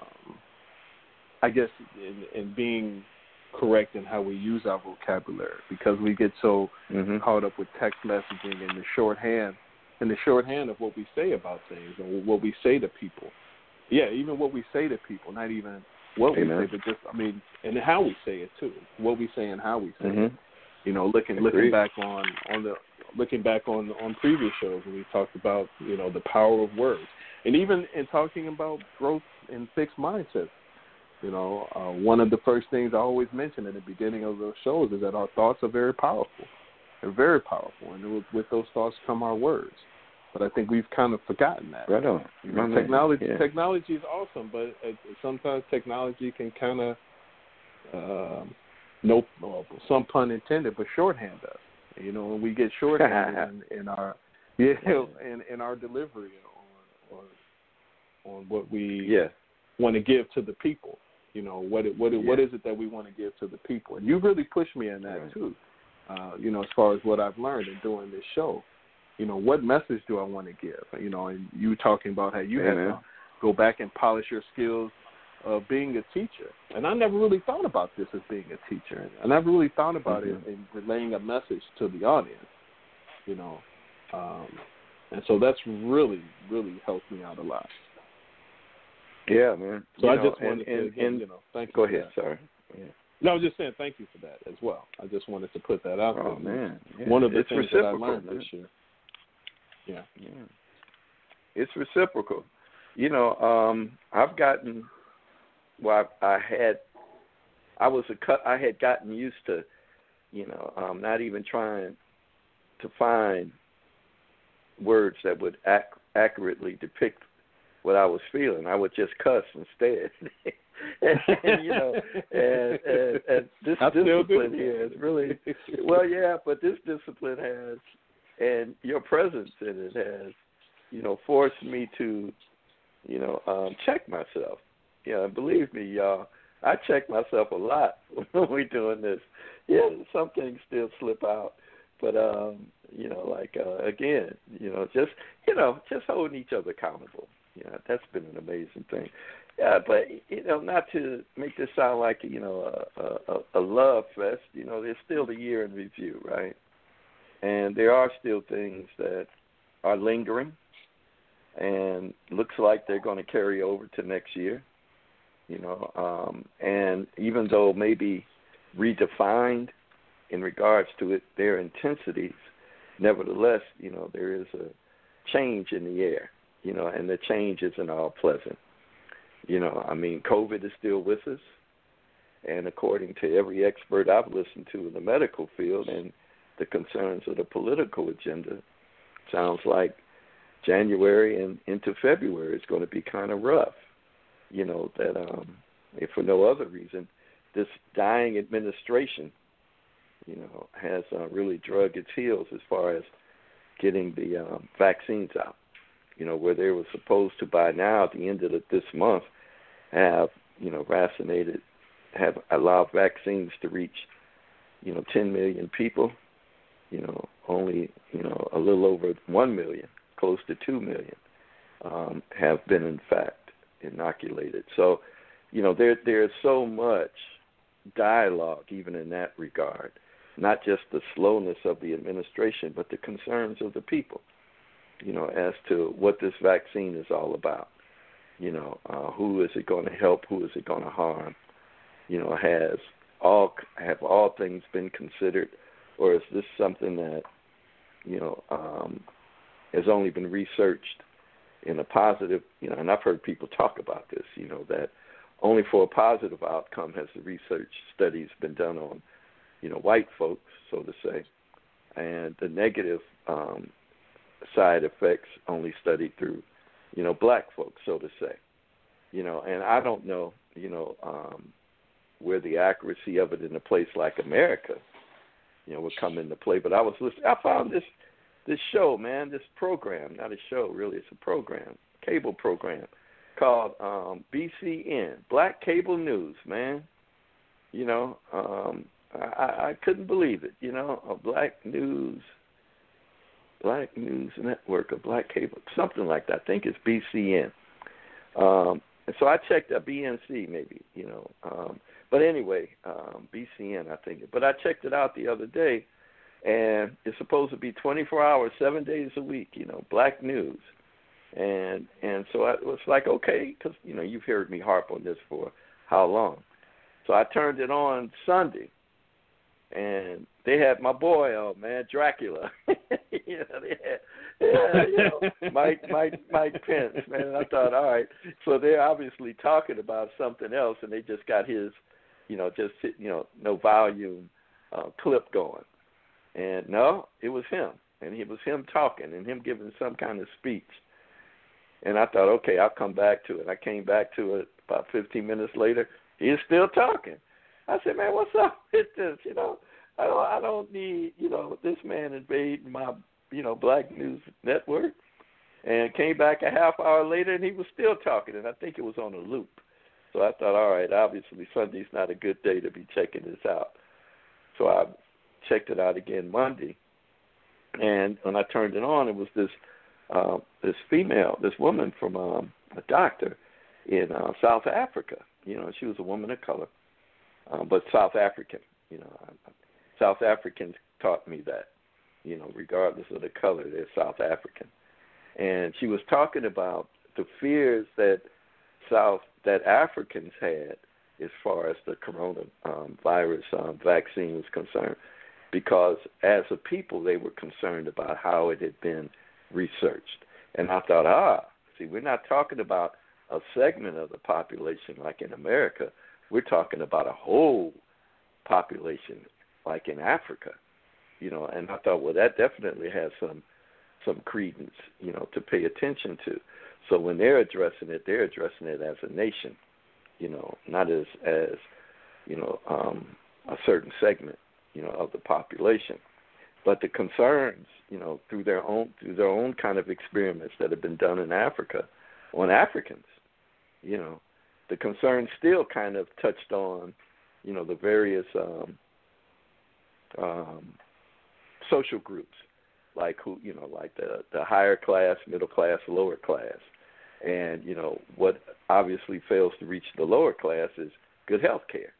um, I guess, in, in being correct in how we use our vocabulary because we get so Mm-hmm. caught up with text messaging and the shorthand and the shorthand of what we say about things and what we say to people. Yeah, even what we say to people, not even what Amen. we say, but just I mean, and how we say it too. What we say and how we say it. Mhm. You know, looking Agreed. looking back on on the looking back on on previous shows when we talked about you know the power of words, and even in talking about growth and fixed mindsets. You know, uh, one of the first things I always mention at the beginning of those shows is that our thoughts are very powerful. They're very powerful, and with, with those thoughts come our words. But I think we've kind of forgotten that. Right on. You know, technology Yeah. technology is awesome, but uh, sometimes technology can kind of, um no, well, some pun intended, but shorthand us. You know, when we get shorthanded in, in our, yeah, in in our delivery on on on what we Yeah. want to give to the people. You know, what it, what it, Yeah. is it that we want to give to the people? And you really pushed me in that Right. too. Uh, you know, as far as what I've learned in doing this show. You know, what message do I want to give? You know, and you talking about how you Yeah, had man. to go back and polish your skills of being a teacher. And I never really thought about this as being a teacher. I never really thought about Mhm. it in relaying a message to the audience. You know, um, and so that's really, really helped me out a lot. Yeah, man. So You I know, just wanted and, to, and, you know, thank you. go ahead. that. Sorry. Yeah. No, I was just saying thank you for that as well. I just wanted to put that out Oh there. man. Yeah. One of the it's things that I learned man. this year. Yeah. Yeah. It's reciprocal. You know, um, I've gotten well I, I had I was a cut I had gotten used to, you know, um not even trying to find words that would ac- accurately depict what I was feeling. I would just cuss instead. and, and you know, and, and, and this I discipline here is really well, yeah, but this discipline has, and your presence in it has, you know, forced me to, you know, um, check myself. Yeah, and believe me, y'all, I check myself a lot when we're doing this. Yeah, some things still slip out, but um, you know, like uh, again, you know, just you know, just holding each other accountable. Yeah, that's been an amazing thing. Yeah, but you know, not to make this sound like you know a, a, a love fest. You know, there's still the year in review, right? And there are still things that are lingering, and looks like they're going to carry over to next year. You know, um, and even though maybe redefined in regards to it, their intensities, nevertheless, you know, there is a change in the air. You know, and the change isn't all pleasant. You know, I mean, COVID is still with us, and according to every expert I've listened to in the medical field and the concerns of the political agenda, sounds like January and into February is going to be kind of rough. You know that, um, if for no other reason, this dying administration, you know, has uh, really drug its heels as far as getting the um, vaccines out. You know, where they were supposed to by now at the end of the, this month have, you know, vaccinated, have allowed vaccines to reach, you know, 10 million people, you know, only, you know, a little over 1 million, close to 2 million, um, have been in fact inoculated. So, you know, there there's so much dialogue even in that regard, not just the slowness of the administration, but the concerns of the people you know, as to what this vaccine is all about. You know, uh, who is it going to help? Who is it going to harm? You know, has all have all things been considered, or is this something that you know um, has only been researched in a positive? You know, and I've heard people talk about this. You know, that only for a positive outcome has the research studies been done on, you know, white folks, so to say, and the negative um, side effects only studied through, you know, black folks, so to say. You know, and I don't know, you know, um, where the accuracy of it in a place like America, you know, would come into play. But I was listening. I found this this show, man, this program, not a show, really, it's a program, cable program called um, BCN, Black Cable News, man. You know, um, I, I couldn't believe it. You know, a black news Black News Network or Black Cable, something like that. I think it's BCN. Um, and so I checked a BNC maybe, you know. Um, but anyway, um, BCN I think. But I checked it out the other day, and it's supposed to be 24 hours, seven days a week. You know, Black News. And and so I was like, okay, because you know you've heard me harp on this for how long. So I turned it on Sunday, and they had my boy on, man, Dracula. you know, they had, yeah, you know, Mike, Mike, Mike Pence, man. And I thought, all right, so they're obviously talking about something else, and they just got his, you know, just you know, no volume uh, clip going, and no, it was him, and it was him talking and him giving some kind of speech. And I thought, okay, I'll come back to it. I came back to it about 15 minutes later. He's still talking. I said, man, what's up with this? You know, I don't, I don't need, you know, this man invading my, you know, Black News Network. And came back a half hour later, and he was still talking, and I think it was on a loop. So I thought, all right, obviously Sunday's not a good day to be checking this out. So I checked it out again Monday, and when I turned it on, it was this uh, this female, this woman from um, a doctor in uh, South Africa. You know, she was a woman of color, uh, but South African. You know, South Africans taught me that. You know, regardless of the color, they're South African. And she was talking about the fears that South that Africans had as far as the coronavirus um, um, vaccine was concerned, because as a people they were concerned about how it had been researched. And I thought, ah, see, we're not talking about a segment of the population like in America. We're talking about a whole population like in Africa, you know. And I thought, well, that definitely has some some credence, you know, to pay attention to. So when they're addressing it, they're addressing it as a nation, you know, not as as you know um, a certain segment, you know, of the population. But the concerns, you know, through their own through their own kind of experiments that have been done in Africa on Africans, you know, the concerns still kind of touched on, you know, the various um, um, social groups, like who you know, like the the higher class, middle class, lower class, and you know what obviously fails to reach the lower class is good health care,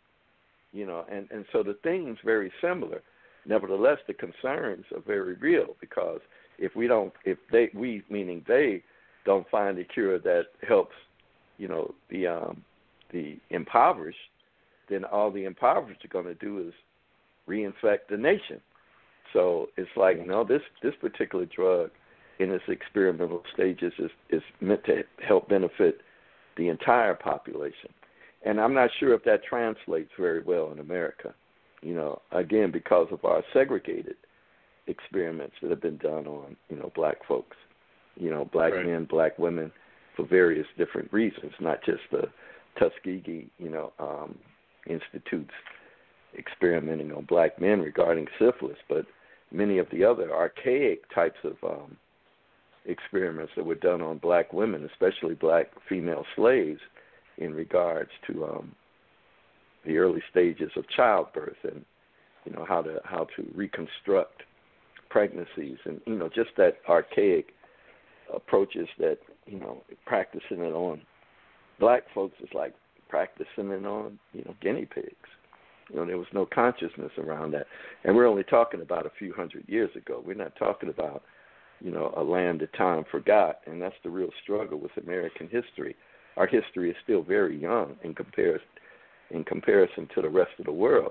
you know, and and so the things very similar. Nevertheless, the concerns are very real because if we don't, if they, we meaning they, don't find a cure that helps, you know, the um, the impoverished, then all the impoverished are going to do is reinfect the nation. So it's like no, this this particular drug in its experimental stages is is meant to help benefit the entire population. And I'm not sure if that translates very well in America. You know, again because of our segregated experiments that have been done on, you know, black folks. You know, black right. men, black women for various different reasons, not just the Tuskegee, you know, um, institutes experimenting on black men regarding syphilis, but many of the other archaic types of um, experiments that were done on black women, especially black female slaves, in regards to um, the early stages of childbirth and you know how to how to reconstruct pregnancies and you know just that archaic approaches that you know practicing it on black folks is like practicing it on you know guinea pigs you know, there was no consciousness around that. And we're only talking about a few hundred years ago. We're not talking about, you know, a land that time forgot. And that's the real struggle with American history. Our history is still very young in comparison in comparison to the rest of the world.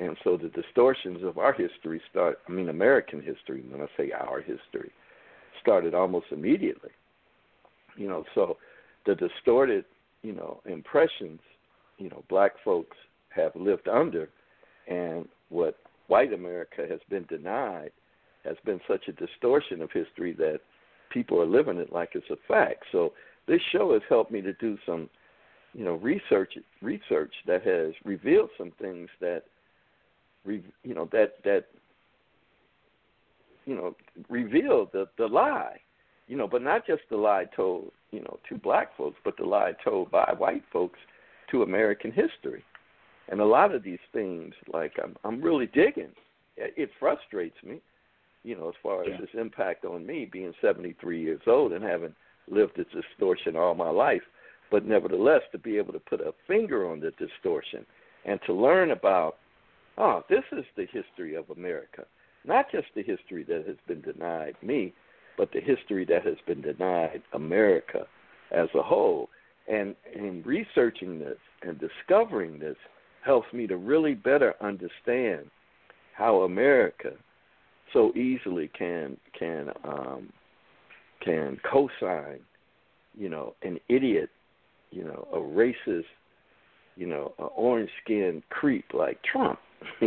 And so the distortions of our history start I mean American history, when I say our history, started almost immediately. You know, so the distorted, you know, impressions, you know, black folks have lived under, and what white America has been denied has been such a distortion of history that people are living it like it's a fact. So this show has helped me to do some, you know, research research that has revealed some things that, you know, that that you know revealed the the lie, you know, but not just the lie told, you know, to black folks, but the lie told by white folks to American history. And a lot of these things, like I'm, I'm really digging. It frustrates me, you know, as far as yeah. its impact on me, being 73 years old and having lived this distortion all my life. But nevertheless, to be able to put a finger on the distortion and to learn about, oh, this is the history of America, not just the history that has been denied me, but the history that has been denied America as a whole. and in researching this and discovering this helps me to really better understand how America so easily can can um, can co-sign, you know, an idiot, you know, a racist, you know, an orange-skinned creep like Trump.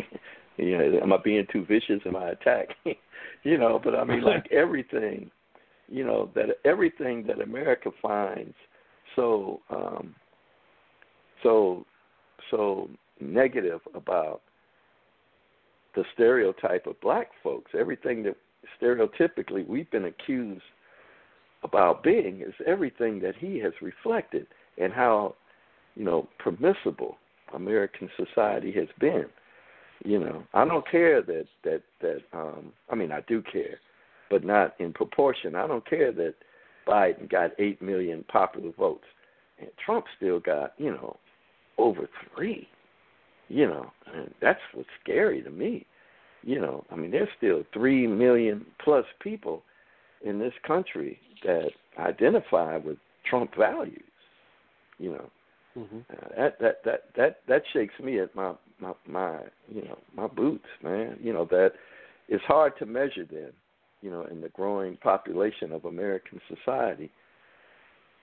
you know, am I being too vicious in my attack? you know, but I mean, like everything, you know, that everything that America finds so um, so so negative about the stereotype of black folks. Everything that stereotypically we've been accused about being is everything that he has reflected and how, you know, permissible American society has been. You know, I don't care that that that um I mean I do care, but not in proportion. I don't care that Biden got eight million popular votes. And Trump still got, you know, over three you know, and that's what's scary to me. You know, I mean, there's still three million plus people in this country that identify with Trump values. You know, mm-hmm. uh, that that that that that shakes me at my my my you know my boots, man. You know that it's hard to measure then. You know, in the growing population of American society,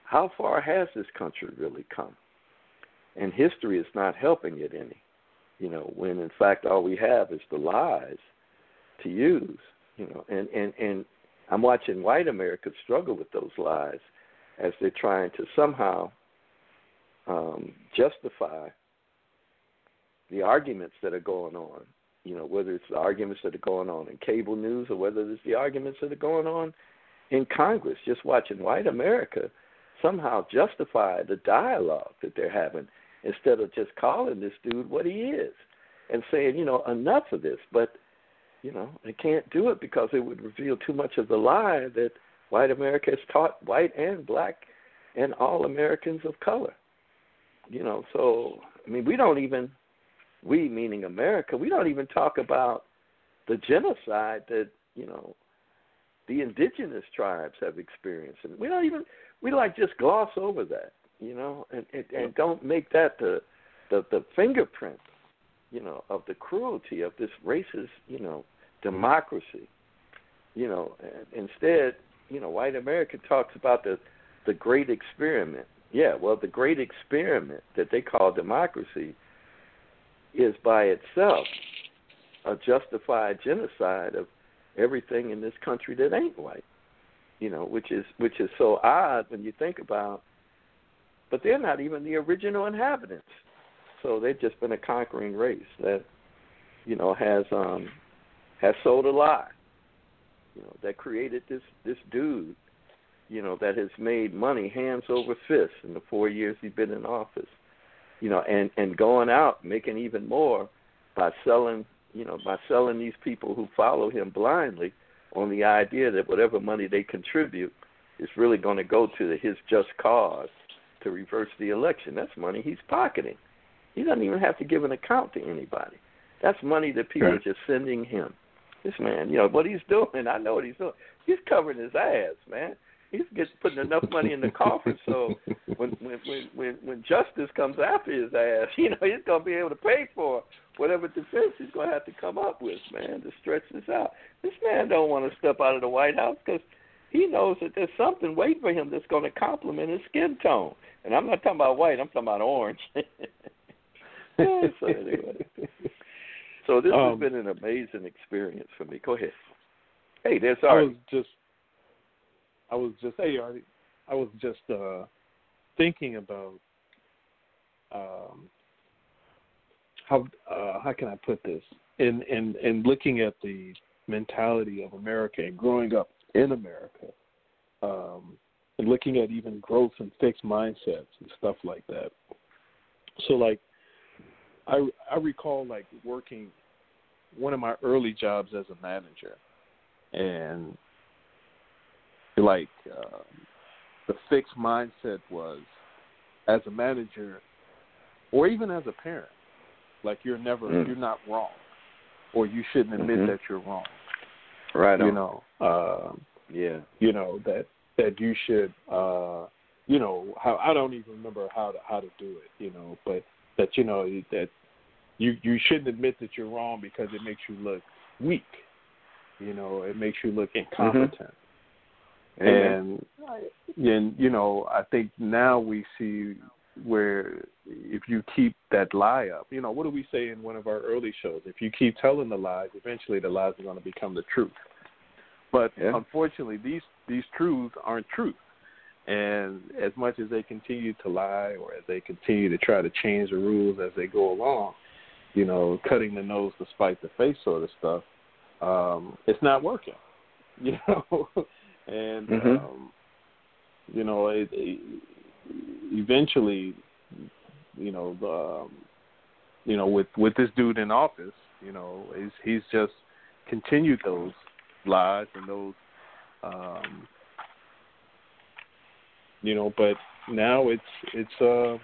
how far has this country really come? And history is not helping it any you know, when in fact all we have is the lies to use, you know, and and and I'm watching white America struggle with those lies as they're trying to somehow um, justify the arguments that are going on. You know, whether it's the arguments that are going on in cable news or whether it's the arguments that are going on in Congress. Just watching white America somehow justify the dialogue that they're having instead of just calling this dude what he is and saying, you know, enough of this. But, you know, they can't do it because it would reveal too much of the lie that white America has taught white and black and all Americans of color. You know, so I mean we don't even we meaning America, we don't even talk about the genocide that, you know, the indigenous tribes have experienced. And we don't even we like just gloss over that you know, and and, and don't make that the the the fingerprint, you know, of the cruelty of this racist, you know, democracy. You know, instead, you know, white America talks about the the great experiment. Yeah, well, the great experiment that they call democracy is by itself a justified genocide of everything in this country that ain't white. You know, which is which is so odd when you think about but they're not even the original inhabitants. So they've just been a conquering race that, you know, has um has sold a lie. You know, that created this this dude, you know, that has made money hands over fist in the four years he's been in office. You know, and and going out making even more by selling, you know, by selling these people who follow him blindly on the idea that whatever money they contribute is really going to go to his just cause to reverse the election. That's money he's pocketing. He doesn't even have to give an account to anybody. That's money that people right. are just sending him. This man, you know what he's doing. I know what he's doing. He's covering his ass, man. He's just putting enough money in the coffers so when when when when justice comes after his ass, you know he's gonna be able to pay for whatever defense he's gonna have to come up with, man, to stretch this out. This man don't want to step out of the White House because he knows that there's something waiting for him that's going to complement his skin tone. And I'm not talking about white. I'm talking about orange. so anyway, so this um, has been an amazing experience for me. Go ahead. Hey, there's Artie. I was just, I was just, hey Artie, I was just uh thinking about um how uh how can I put this? In in in looking at the mentality of America and growing up in America, um, and looking at even growth and fixed mindsets and stuff like that. So, like, I I recall like working one of my early jobs as a manager, and like uh, the fixed mindset was as a manager or even as a parent, like you're never mm. you're not wrong, or you shouldn't admit mm-hmm. that you're wrong. Right. You on. know. Uh, yeah. You know that that you should uh you know how I don't even remember how to how to do it, you know, but that you know that you you shouldn't admit that you're wrong because it makes you look weak. You know, it makes you look incompetent. Mm-hmm. And and you know, I think now we see where if you keep that lie up, you know, what do we say in one of our early shows? If you keep telling the lies, eventually the lies are going to become the truth. But Yeah. unfortunately, these these truths aren't truth. And as much as they continue to lie, or as they continue to try to change the rules as they go along, you know, cutting the nose to spite the face sort of stuff, um, it's not working. You know, and Mhm. um, you know, it, it, eventually, you know, the, um, you know, with with this dude in office, you know, he's he's just continued those lies and those, um, you know, but now it's it's uh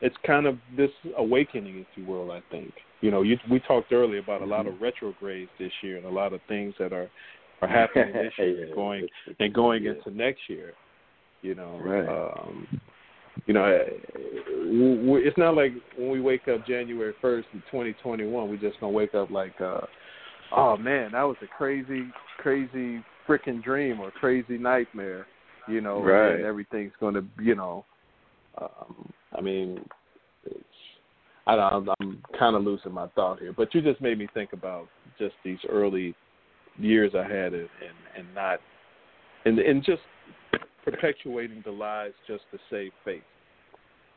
it's kind of this awakening, if you will. I think you know, you, we talked earlier about a lot of retrogrades this year and a lot of things that are are happening this year, Yeah, going and going yeah. into next year. You know, Right. um, you know, it's not like when we wake up January first in 2021, we just gonna wake up like, uh, oh man, that was a crazy, crazy freaking dream or crazy nightmare. You know, Right. and everything's gonna, you know, um, I mean, it's, I don't, I'm kind of losing my thought here, but you just made me think about just these early years I had and and, and not and and just perpetuating the lies just to save face.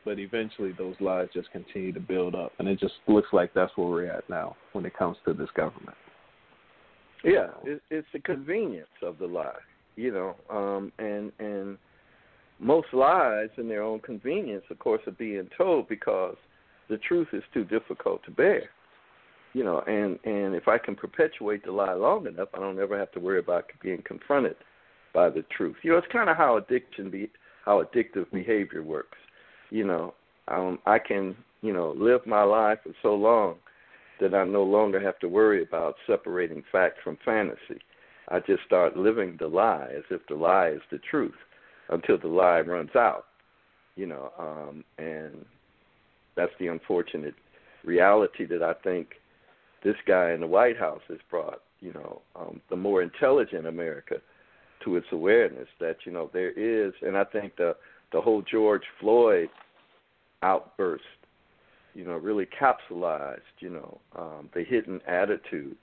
But eventually, those lies just continue to build up, and it just looks like that's where we're at now when it comes to this government. Yeah, it, it's the convenience of the lie, you know, um, and and most lies in their own convenience, of course, are being told because the truth is too difficult to bear, you know. And and if I can perpetuate the lie long enough, I don't ever have to worry about being confronted by the truth. You know, it's kind of how addiction be how addictive behavior works. You know, um, I can you know live my life for so long that I no longer have to worry about separating fact from fantasy. I just start living the lie as if the lie is the truth until the lie runs out. You know, um, and that's the unfortunate reality that I think this guy in the White House has brought. You know, um, the more intelligent America to its awareness that you know there is, and I think the the whole George Floyd outburst you know, really capsulized, you know, um, the hidden attitude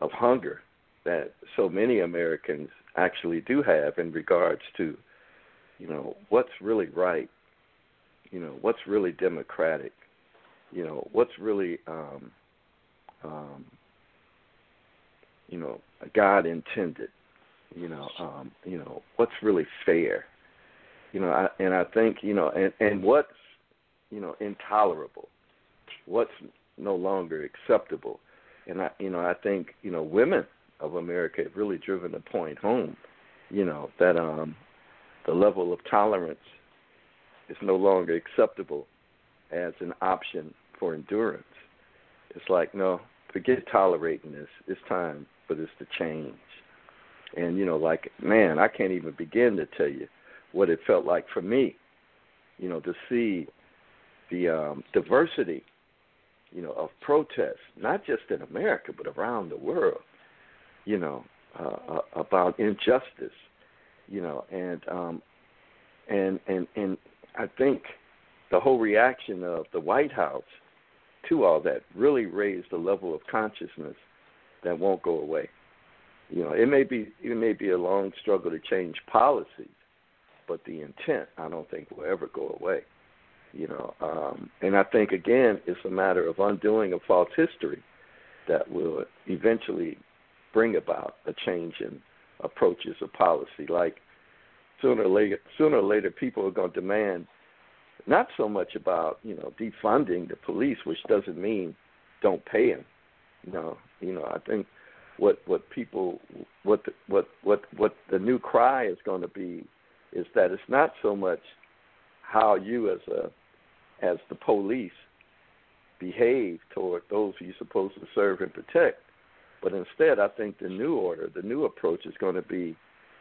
of hunger that so many Americans actually do have in regards to, you know, what's really right, you know, what's really democratic, you know, what's really, um, um, you know, God intended, you know, um, you know, what's really fair, you know, I, and I think, you know, and and what's you know intolerable what's no longer acceptable and i you know i think you know women of america have really driven the point home you know that um the level of tolerance is no longer acceptable as an option for endurance. It's like no forget tolerating this. It's time for this to change. And you know like man i can't even begin to tell you what it felt like for me you know to see the um, diversity, you know, of protests, not just in America but around the world, you know, uh, uh, about injustice, you know, and um, and and and I think the whole reaction of the White House to all that really raised the level of consciousness that won't go away. You know, it may be it may be a long struggle to change policies, but the intent I don't think will ever go away you know um and i think again it's a matter of undoing a false history that will eventually bring about a change in approaches or policy like sooner or later sooner or later people are going to demand not so much about you know defunding the police which doesn't mean don't pay them no you know i think what what people what the, what what what the new cry is going to be is that it's not so much how you as a as the police behave toward those you're supposed to serve and protect. But instead, I think the new order, the new approach is going to be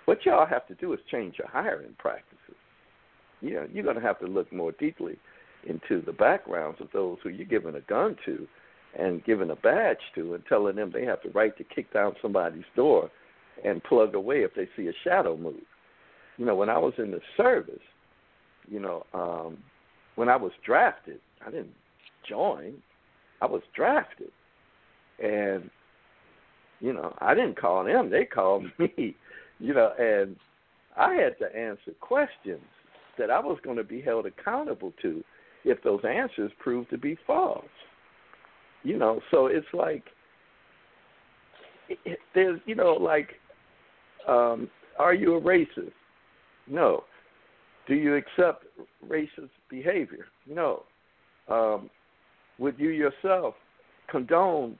what y'all have to do is change your hiring practices. you know, you're going to have to look more deeply into the backgrounds of those who you're giving a gun to and giving a badge to and telling them they have the right to kick down somebody's door and plug away if they see a shadow move. You know, when I was in the service, you know, um, when I was drafted, I didn't join. I was drafted. And, you know, I didn't call them, they called me. You know, and I had to answer questions that I was going to be held accountable to if those answers proved to be false. You know, so it's like it, there's, you know, like, um, are you a racist? No. Do you accept racist behavior? No. Um, would you yourself condone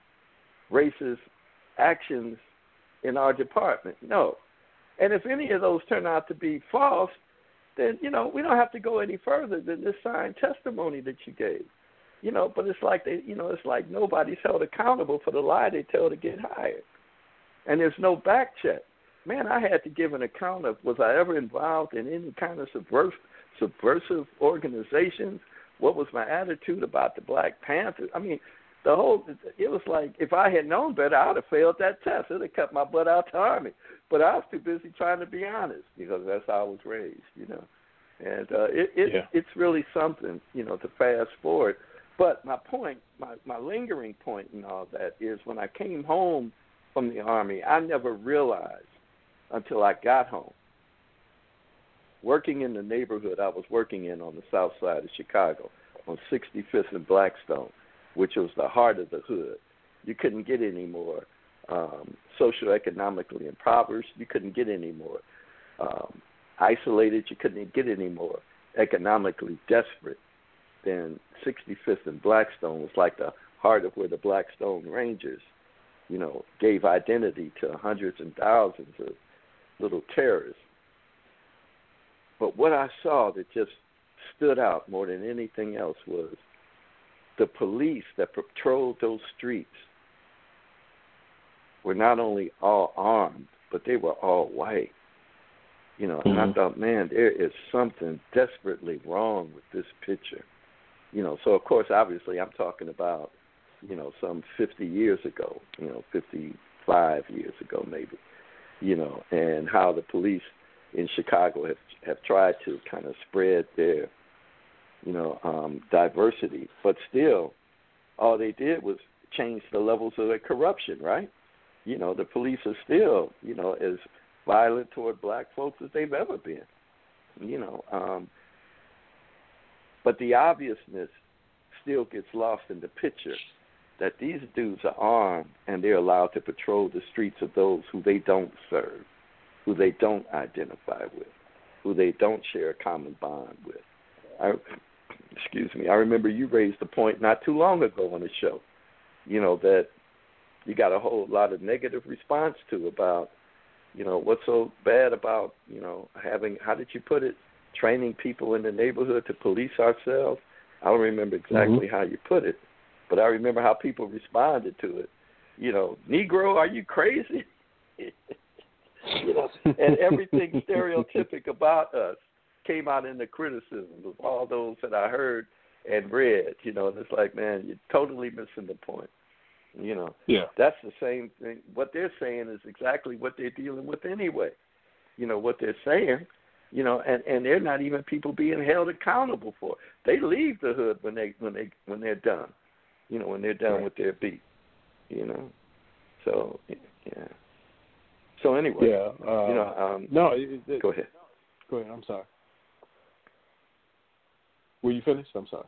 racist actions in our department? No. And if any of those turn out to be false, then you know we don't have to go any further than this signed testimony that you gave. You know, but it's like they, you know, it's like nobody's held accountable for the lie they tell to get hired, and there's no back check. Man, I had to give an account of was I ever involved in any kind of subversive, subversive organizations? What was my attitude about the Black Panthers? I mean, the whole it was like if I had known better, I'd have failed that test. It'd have cut my butt out to army. But I was too busy trying to be honest because that's how I was raised, you know. And uh, it, it Yeah. it's really something, you know, to fast forward. But my point, my my lingering point in all that is when I came home from the army, I never realized until I got home. Working in the neighborhood I was working in on the south side of Chicago, on 65th and Blackstone, which was the heart of the hood. You couldn't get any more um, socioeconomically impoverished. You couldn't get any more um, isolated. You couldn't get any more economically desperate than 65th and Blackstone was like the heart of where the Blackstone Rangers, you know, gave identity to hundreds and thousands of little terrorists. But what I saw that just stood out more than anything else was the police that patrolled those streets were not only all armed, but they were all white. You know, and I Mhm. thought, man, there is something desperately wrong with this picture. You know, so of course, obviously, I'm talking about, you know, some 50 years ago, you know, 55 years ago, maybe, you know, and how the police in Chicago have have tried to kind of spread their, you know, um, diversity, but still, all they did was change the levels of their corruption, right? You know, the police are still, you know, as violent toward black folks as they've ever been. You know, um, but the obviousness still gets lost in the picture that these dudes are armed and they're allowed to patrol the streets of those who they don't serve, who they don't identify with, who they don't share a common bond with. I, excuse me. I remember you raised the point not too long ago on the show. You know that you got a whole lot of negative response to about, you know, what's so bad about, you know, having how did you put it, training people in the neighborhood to police ourselves. I don't remember exactly mm-hmm. how you put it, but I remember how people responded to it. You know, Negro, are you crazy? you know, and everything stereotypic about us came out in the criticisms of all those that I heard and read. You know, and it's like, man, you're totally missing the point. You know, Yeah. that's the same thing. What they're saying is exactly what they're dealing with anyway. You know what they're saying. You know, and and they're not even people being held accountable for. it. They leave the hood when they when they when they're done. You know, when they're done Right. with their beat. You know, so yeah. So anyway, Yeah. Uh, you know, um, no, it, it, go ahead. Go ahead. I'm sorry. Were you finished? I'm sorry.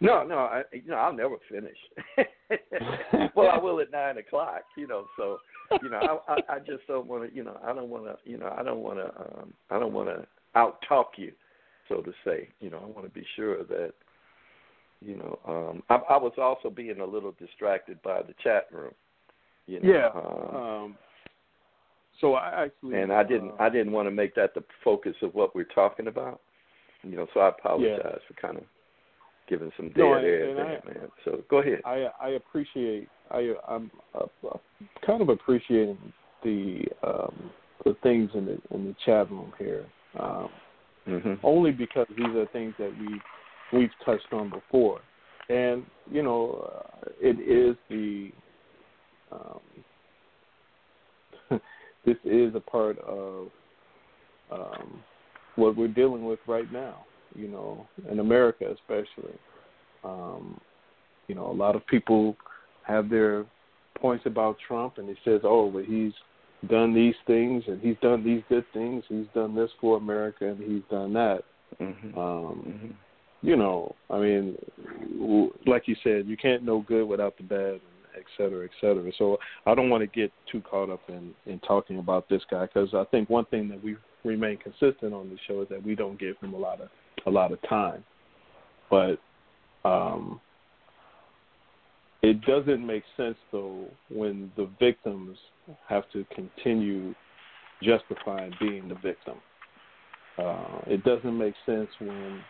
No, no, I you know I'll never finish. well, I will at nine o'clock. You know, so you know I I, I just don't want to. You know, I don't want to. You know, I don't want to. Um, I don't want to out talk you, so to say. You know, I want to be sure that. You know, um, I, I was also being a little distracted by the chat room. You know, Yeah. um, Um, so I actually and I didn't. uh, I didn't want to make that the focus of what we're talking about. You know, so I apologize for kind of giving some dead No, air there, I- man. So go ahead. I I appreciate I I'm uh, uh, kind of appreciating the um, the things in the in the chat room here. Um, hmm only because these are things that we we've touched on before, and you know uh, it is the um, this is a part of um, what we're dealing with right now. You know, in America especially. Um, you know, a lot of people have their points about Trump, and it says, "Oh, but he's done these things, and he's done these good things. He's done this for America, and he's done that." hmm Um, hmm you know, I mean, like you said, you can't know good without the bad, et cetera, et cetera. So I don't want to get too caught up in in talking about this guy because I think one thing that we remain consistent on the show is that we don't give him a lot of a lot of time, but um, it doesn't make sense though when the victims have to continue justifying being the victim. Uh, it doesn't make sense when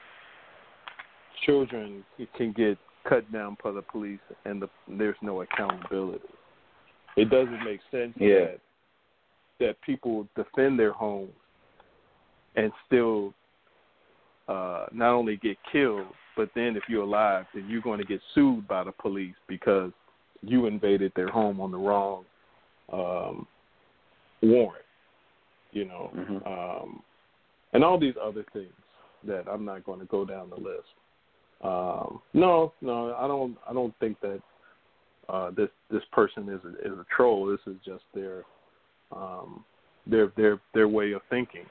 children can get cut down by the police and the, there's no accountability. It doesn't make sense Yeah. that that people defend their homes and still uh, not only get killed, but then if you're alive, then you're going to get sued by the police because you invaded their home on the wrong um, warrant. You know, Mhm. um, and all these other things that I'm not going to go down the list. Um, no, no, I don't. I don't think that uh, this this person is a, is a troll. This is just their um, their their their way of thinking.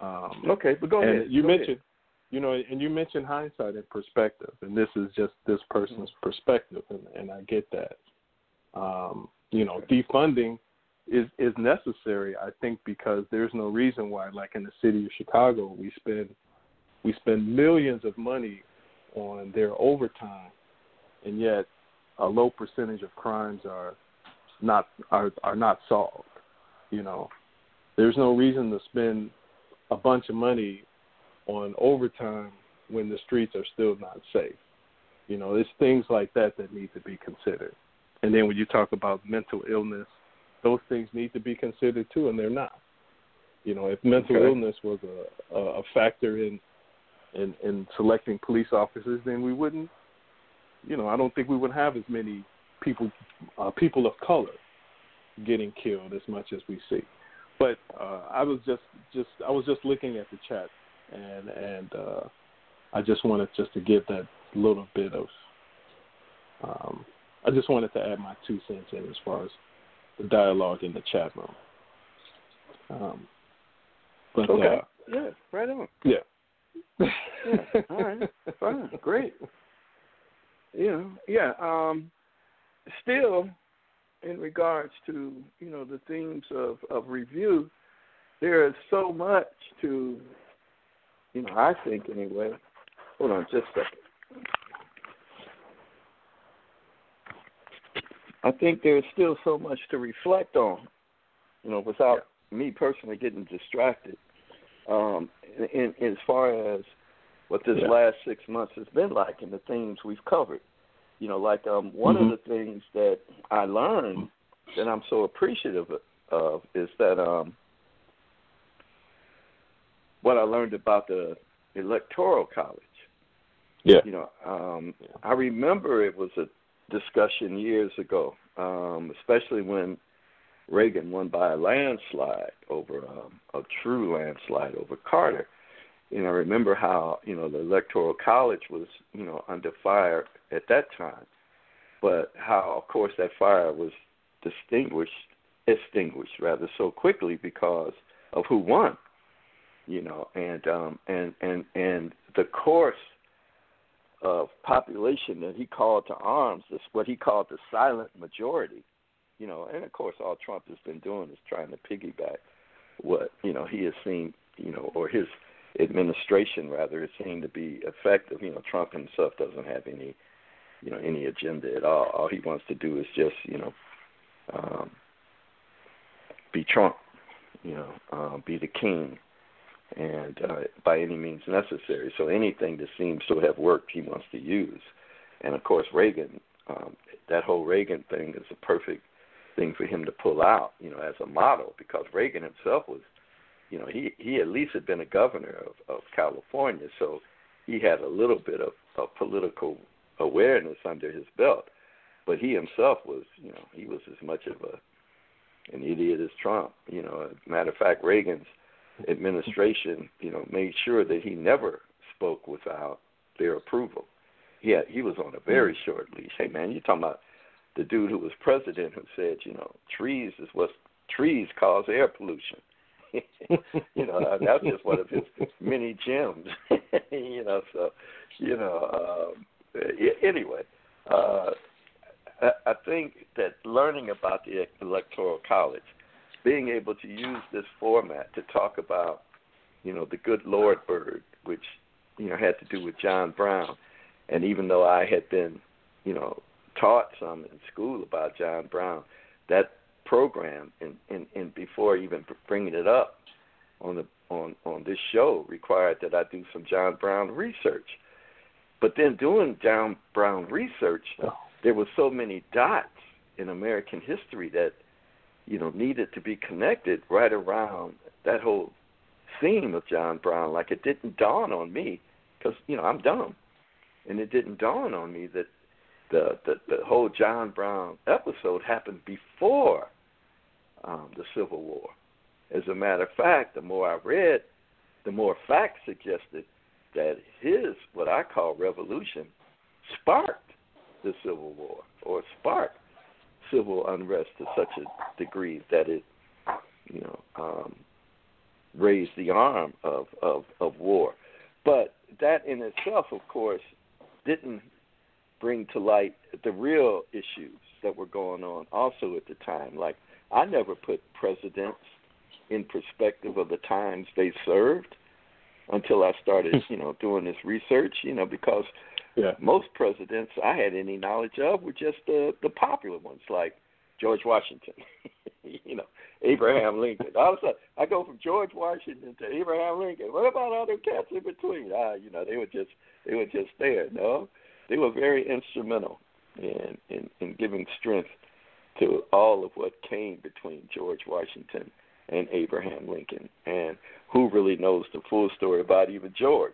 Um, Okay, but go ahead. you Go mentioned, ahead. you know, and you mentioned hindsight and perspective, and this is just this person's perspective, and, and I get that. Um, you know, defunding is is necessary, I think, because there's no reason why, like in the city of Chicago, we spend we spend millions of money on their overtime, and yet a low percentage of crimes are not are are not solved. You know, there's no reason to spend a bunch of money on overtime when the streets are still not safe. You know, it's things like that that need to be considered. And then when you talk about mental illness, those things need to be considered too, and they're not. You know, if mental Okay. illness was a, a a factor in, in in selecting police officers, then we wouldn't. You know, I don't think we would have as many people uh, people of color getting killed as much as we see. But uh, I was just just I was just looking at the chat, and and uh, I just wanted just to give that little bit of. Um, I just wanted to add my two cents in as far as the dialogue in the chat room. Um, but Okay. uh, yeah, right on. yeah. Yeah, all right, fine, great. You know, yeah. Um, still, in regards to you know the themes of of review, there is so much to, you know, I think anyway. Hold on, just a second. I think there's still so much to reflect on, you know, without me personally getting distracted. Um, in, in as far as what this Yeah. last six months has been like and the themes we've covered. You know, like um, one Mhm. of the things that I learned that I'm so appreciative of is that um, what I learned about the electoral college. Yeah. You know, um, I remember it was a discussion years ago, um, especially when Reagan won by a landslide over um, a true landslide over Carter. And I remember how you know the electoral college was you know under fire at that time, but how of course that fire was distinguished extinguished rather so quickly because of who won you know and um and and and the course of population that he called to arms is what he called the silent majority you know and of course all trump has been doing is trying to piggyback what you know he has seen you know or his administration rather has seen to be effective. You know trump himself doesn't have any you know any agenda at all all he wants to do is just you know um be trump you know um be the king and uh, by any means necessary. So anything that seems to have worked, he wants to use. And of course, Reagan, um, that whole Reagan thing is a perfect thing for him to pull out, you know, as a model, because Reagan himself was you know, he he at least had been a governor of, of California, so he had a little bit of, of political awareness under his belt. But he himself was, you know, he was as much of a an idiot as Trump. You know, as a matter of fact, Reagan's administration, you know, made sure that he never spoke without their approval. He he was on a very short leash. Hey man, you're talking about the dude who was president who said, you know, trees is what trees cause air pollution. you know, that's just one of his many gems. you know, so you know, um, anyway, uh, I, I think that learning about the electoral college, being able to use this format to talk about, you know, the good Lord bird, which you know had to do with John Brown, and even though I had been, you know, taught some in school about John Brown, that program and, and, and before even bringing it up on the on on this show required that I do some John Brown research. But then doing John Brown research, there were so many dots in American history that you know needed to be connected right around that whole theme of John Brown. Like it didn't dawn on me because you know I'm dumb, and it didn't dawn on me that the the, the whole John Brown episode happened before um, the Civil War. As a matter of fact, the more I read, the more facts suggested that his what I call revolution sparked the Civil War or sparked civil unrest to such a degree that it, you know, um, raised the arm of, of, of war. But that in itself, of course, didn't bring to light the real issues that were going on also at the time. Like I never put presidents in perspective of the times they served until I started, you know, doing this research, you know, because yeah. most presidents I had any knowledge of were just the the popular ones like George Washington, you know, Abraham Lincoln. All of a sudden, I go from George Washington to Abraham Lincoln. What about all other cats in between? Ah, you know, they were just they were just there. No, they were very instrumental in in, in giving strength to all of what came between George Washington and Abraham Lincoln. And who really knows the full story about even George?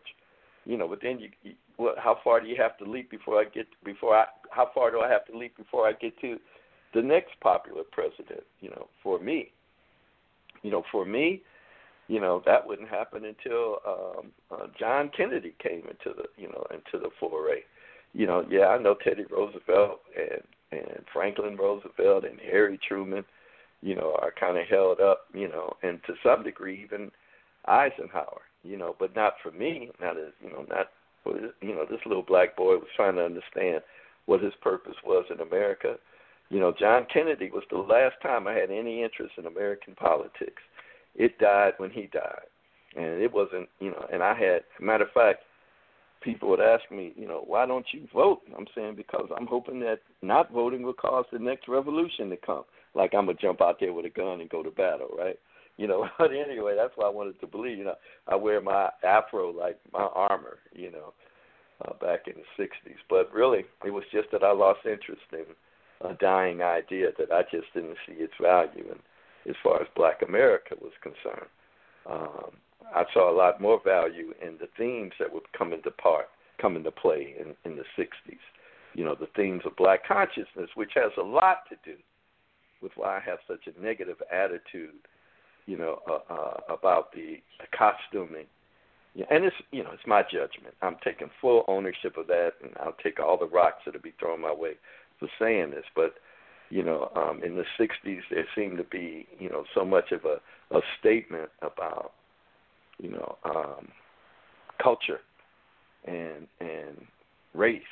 You know, but then you, you what, how far do you have to leap before I get before I how far do I have to leap before I get to the next popular president? You know, for me, you know, for me, you know that wouldn't happen until um, uh, John Kennedy came into the you know into the foray. You know, yeah, I know Teddy Roosevelt and and Franklin Roosevelt and Harry Truman, you know, are kind of held up, you know, and to some degree even Eisenhower, you know, but not for me. Not as you know, not you know, this little black boy was trying to understand what his purpose was in America. You know, John Kennedy was the last time I had any interest in American politics. It died when he died, and it wasn't, you know, and I had, matter of fact, people would ask me, you know, why don't you vote? I'm saying because I'm hoping that not voting will cause the next revolution to come. Like I'm gonna jump out there with a gun and go to battle, right? You know, but anyway, that's what I wanted to believe. You know, I wear my afro like my armor, you know, uh, back in the '60s. But really, it was just that I lost interest in a dying idea that I just didn't see its value in, as far as Black America was concerned. Um, I saw a lot more value in the themes that would come into part, come into play in, in the '60s. You know, the themes of Black consciousness, which has a lot to do with why I have such a negative attitude, you know, uh, uh, about the, the costuming. Yeah, and it's you know it's my judgment. I'm taking full ownership of that, and I'll take all the rocks that'll be thrown my way for saying this. But you know, um, in the '60s, there seemed to be you know so much of a, a statement about you know, um, culture and and race,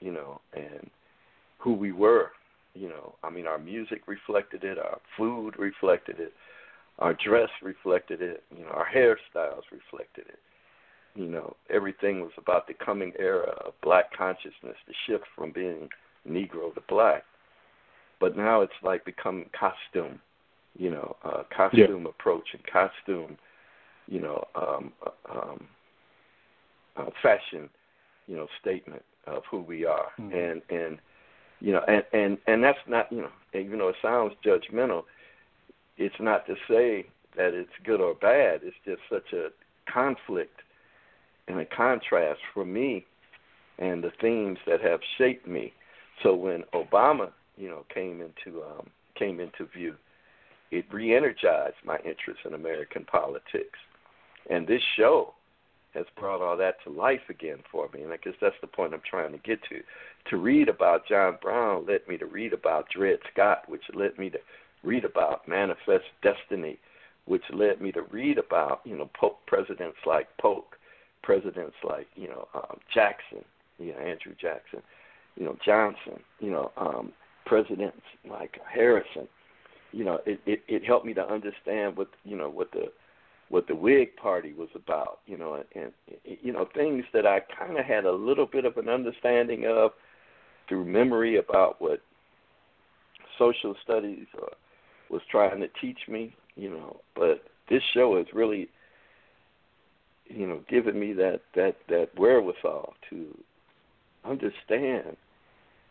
you know, and who we were. You know, I mean, our music reflected it, our food reflected it, our dress reflected it, you know, our hairstyles reflected it. You know, everything was about the coming era of black consciousness, the shift from being Negro to black. But now it's like becoming costume, you know, uh, costume yeah. approach and costume you know, um, um, uh, fashion, you know, statement of who we are, mm-hmm. and and you know, and and and that's not you know, even though it sounds judgmental, it's not to say that it's good or bad. It's just such a conflict and a contrast for me and the themes that have shaped me. So when Obama, you know, came into um, came into view, it re-energized my interest in American politics, and this show has brought all that to life again for me. And I guess that's the point I'm trying to get to. To read about John Brown led me to read about Dred Scott, which led me to read about Manifest Destiny, which led me to read about you know Polk presidents like Polk, presidents like you know um, Jackson, you know Andrew Jackson, you know Johnson, you know um, presidents like Harrison. You know, it, it it helped me to understand what you know what the what the Whig Party was about. You know, and, and you know things that I kind of had a little bit of an understanding of through memory about what social studies or was trying to teach me, you know. But this show has really, you know, given me that that that wherewithal to understand,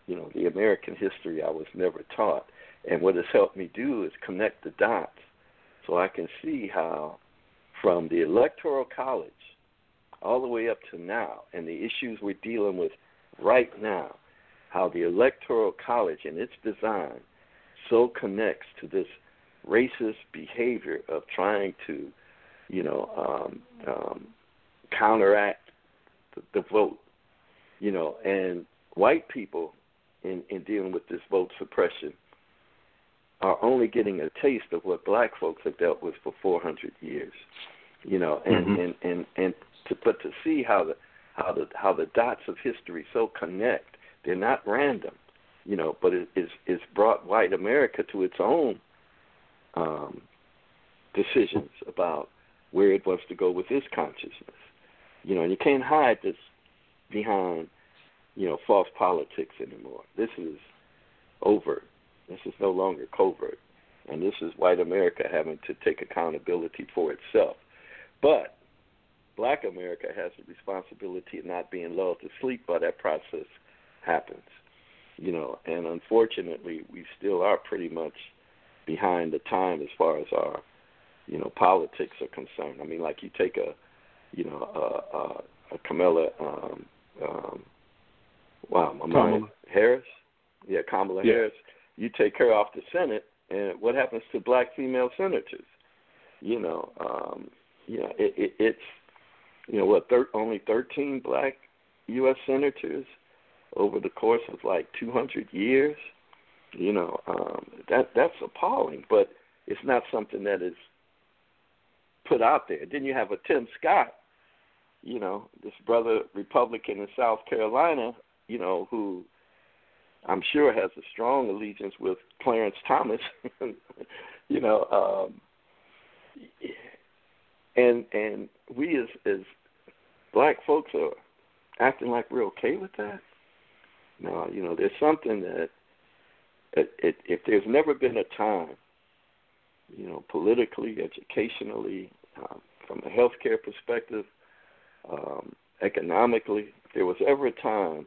you know, the American history I was never taught. And what it's helped me do is connect the dots, so I can see how, from the Electoral College all the way up to now, and the issues we're dealing with right now, how the Electoral College and its design so connects to this racist behavior of trying to, you know, um, um, counteract the, the vote, you know, and white people in, in dealing with this vote suppression are only getting a taste of what black folks have dealt with for 400 years, you know, and Mhm. and and and to but to see how the how the how the dots of history so connect, they're not random you know, but it is it's brought white America to its own um, decisions about where it wants to go with its consciousness. You know, and you can't hide this behind, you know, false politics anymore. This is overt. This is no longer covert. And this is white America having to take accountability for itself. But black America has the responsibility of not being lulled to sleep while that process happens you know, and unfortunately, we still are pretty much behind the time as far as our, you know, politics are concerned. I mean, like you take a, you know, a, a, a Kamala, um, um, wow, my Kamala. mind, Harris, yeah, Kamala Yeah. Harris. You take her off the Senate, and what happens to black female senators? You know, um, you know, it, it, it's, you know, what, thir- only 13 black U.S. senators over the course of like 200 years, you know, um, that that's appalling. But it's not something that is put out there. Then you have a Tim Scott, you know, this brother Republican in South Carolina, you know, who I'm sure has a strong allegiance with Clarence Thomas, you know, um, and and we as as black folks are acting like we're okay with that. No, you know, there's something that it, it, if there's never been a time, you know, politically, educationally, um, from a healthcare perspective, um, economically, if there was ever a time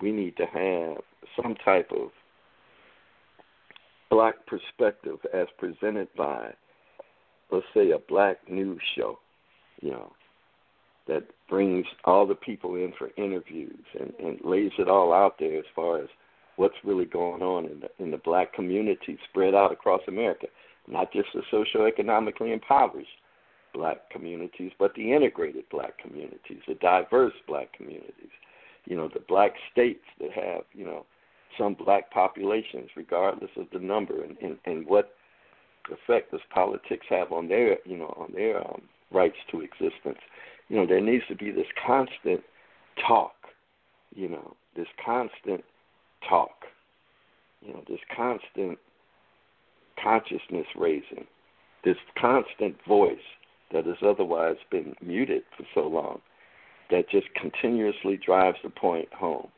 we need to have some type of black perspective as presented by, let's say, a black news show, you know, that brings all the people in for interviews and, and lays it all out there as far as what's really going on in the in the black community spread out across America, not just the socioeconomically impoverished black communities, but the integrated black communities, the diverse black communities, you know, the black states that have, you know, some black populations regardless of the number and, and, and what effect does politics have on their, you know, on their um, rights to existence you know, there needs to be this constant talk, you know, this constant talk, you know, this constant consciousness raising, this constant voice that has otherwise been muted for so long that just continuously drives the point home.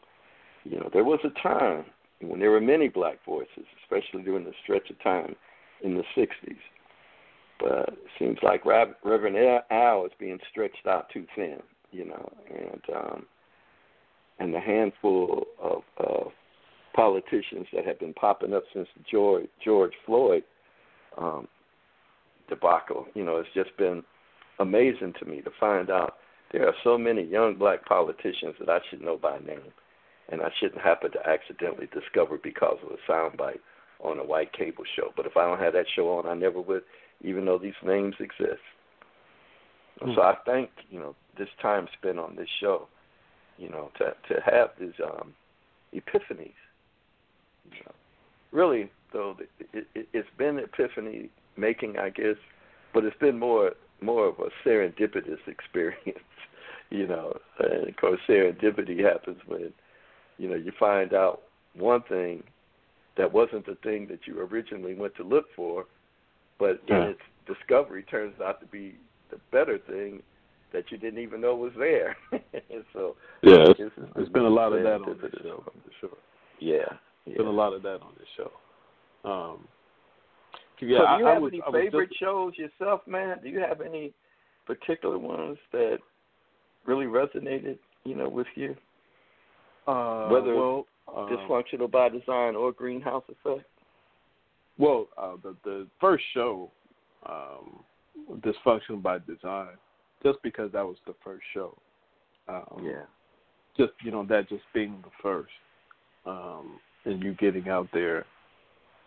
You know, there was a time when there were many black voices, especially during the stretch of time in the 60s but it seems like Reverend Al is being stretched out too thin, you know, and um, and the handful of, of politicians that have been popping up since George George Floyd um, debacle. You know, it's just been amazing to me to find out there are so many young black politicians that I should know by name, and I shouldn't happen to accidentally discover because of a soundbite on a white cable show. But if I don't have that show on, I never would, even though these names exist. Hmm. So I thank you know this time spent on this show, you know, to to have these um, epiphanies. You know, really, though, it, it, it's been epiphany making, I guess, but it's been more more of a serendipitous experience. You know, and of course, serendipity happens when you know you find out one thing that wasn't the thing that you originally went to look for, but in Yeah. its discovery turns out to be the better thing that you didn't even know was there. so Yeah, it's, is there's been a lot of that on this show, for sure. Yeah. Yeah. been a lot of that on this show. Um, so do you I have was, any favorite just, shows yourself, man? Do you have any particular ones that really resonated, you know, with you? uh, whether well, um, Dysfunctional by Design or Greenhouse Effect? Well, uh, the the first show, um, Dysfunction by Design, just because that was the first show. Um, yeah. Just you know that just being the first, um, and you getting out there,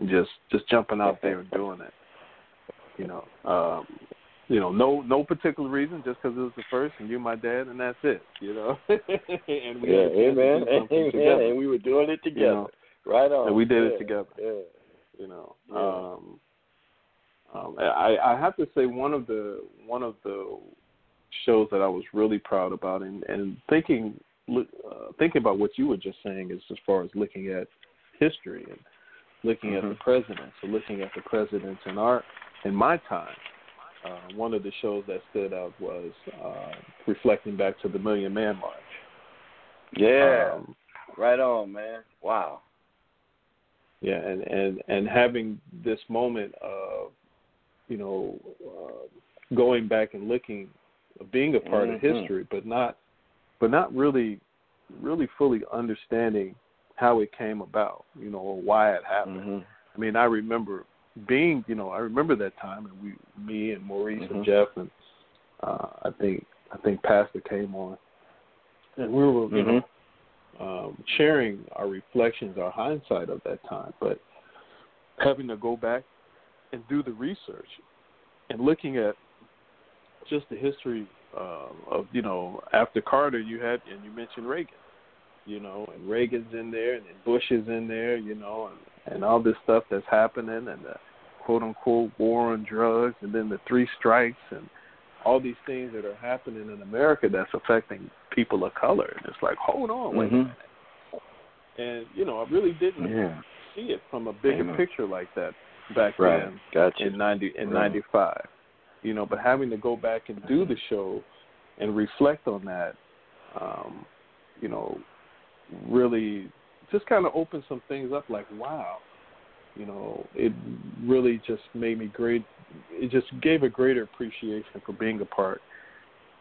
just just jumping out there and doing it. You know, um, you know, no no particular reason, just because it was the first, and you my dad, and that's it. You know, and we yeah, had a chance to amen, amen. together. And we were doing it together. You know, right on. and we did it together. Yeah. you know. Yeah. Um, um, I, I have to say one of the one of the shows that I was really proud about, and, and thinking look, uh, thinking about what you were just saying is as far as looking at history and looking at Mhm. the presidents, or looking at the presidents in our in my time. Uh, one of the shows that stood out was uh, reflecting back to the Million Man March. Yeah. Um, right on, man. Wow. Yeah, and and and having this moment of, you know, uh, going back and looking, being a part Mhm. of history, but not, but not really, really fully understanding how it came about, you know, or why it happened. hmm I mean, I remember being, you know, I remember that time, and we, me and Maurice Mhm. and Jeff, and uh, I think I think Pastor came on, and we were, you Mhm. know, um, sharing our reflections, our hindsight of that time, but having to go back and do the research and looking at just the history uh, of, you know, after Carter, you had, and you mentioned Reagan, you know, and Reagan's in there, and then Bush is in there, you know, and, and all this stuff that's happening, and the quote unquote war on drugs, and then the three strikes, and all these things that are happening in America that's affecting people of color. And it's like, hold on, wait a Mhm. minute. And, you know, I really didn't Yeah. see it from a bigger picture like that back Right. then Gotcha. in ninety in Right. ninety five. You know, but having to go back and do the show and reflect on that, um, you know, really just kind of opened some things up. Like, wow, you know, it really just made me great. It just gave a greater appreciation for being a part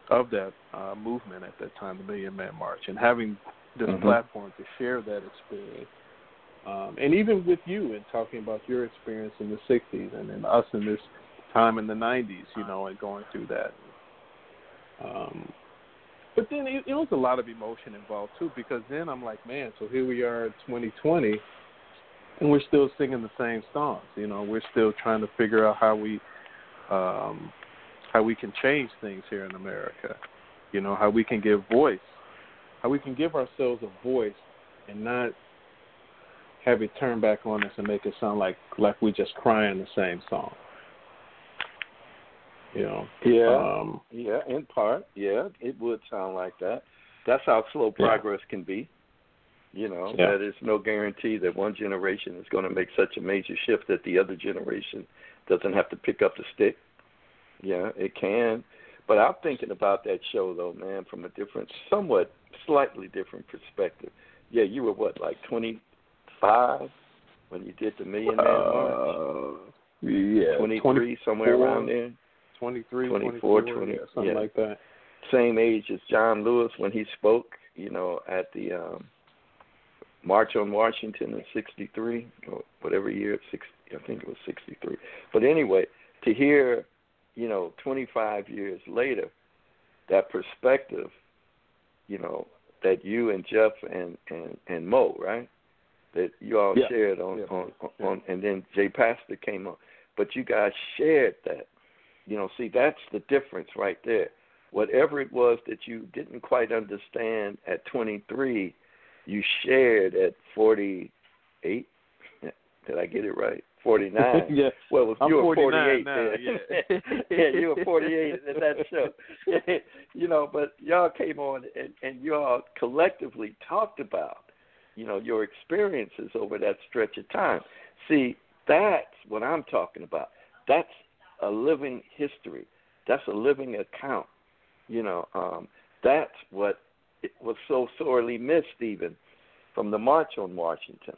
of that uh, movement at that time, the Million Man March, and having this Mhm. platform to share that experience. Um, and even with you and talking about your experience in the 60s and then us in this time in the 90s, you know, and going through that. Um, but then it, it was a lot of emotion involved too, because then I'm like, man, so here we are in 2020, and we're still singing the same songs. You know, we're still trying to figure out how we, um, how we can change things here in America. You know, how we can give voice, how we can give ourselves a voice, and not have it turn back on us and make it sound like like we're just crying the same song. You know. Yeah. Um, Yeah, in part. Yeah, it would sound like that. That's how slow Yeah. progress can be. You know, Yeah. that is no guarantee that one generation is going to make such a major shift that the other generation doesn't have to pick up the stick. Yeah, it can. But I'm thinking about that show though, man, from a different, somewhat slightly different perspective. Yeah, you were what, like 25 when you did the Million Man March? uh, yeah, 23, somewhere around there. 23, 24, 24, 20, yeah, something yeah. like that. same age as John Lewis when he spoke, you know, at the um March on Washington in '63 or whatever year, six, I think it was '63. But anyway, to hear you know, 25 years later, that perspective, you know, that you and Jeff and and and Mo, right? That you all Yeah. shared on, Yeah. on on and then Jay Pastor came on. But you guys shared that. You know, see that's the difference right there. Whatever it was that you didn't quite understand at 23, you shared at 48. Did I get it right? 49. yeah. Well, if you were 48 now, then. yeah, you were 48 at that show. you know, but y'all came on and, and y'all collectively talked about, you know, your experiences over that stretch of time. See, that's what I'm talking about. That's a living history. That's a living account. You know, um, that's what it was so sorely missed even from the March on Washington.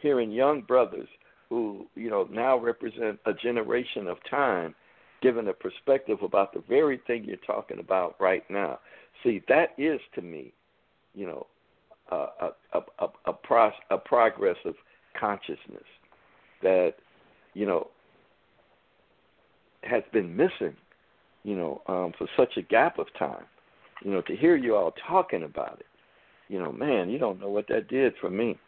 Hearing young brothers who you know now represent a generation of time given a perspective about the very thing you're talking about right now see that is to me you know a a a a, pro, a progress of consciousness that you know has been missing you know um for such a gap of time you know to hear you all talking about it. You know man you don't know what that did for me.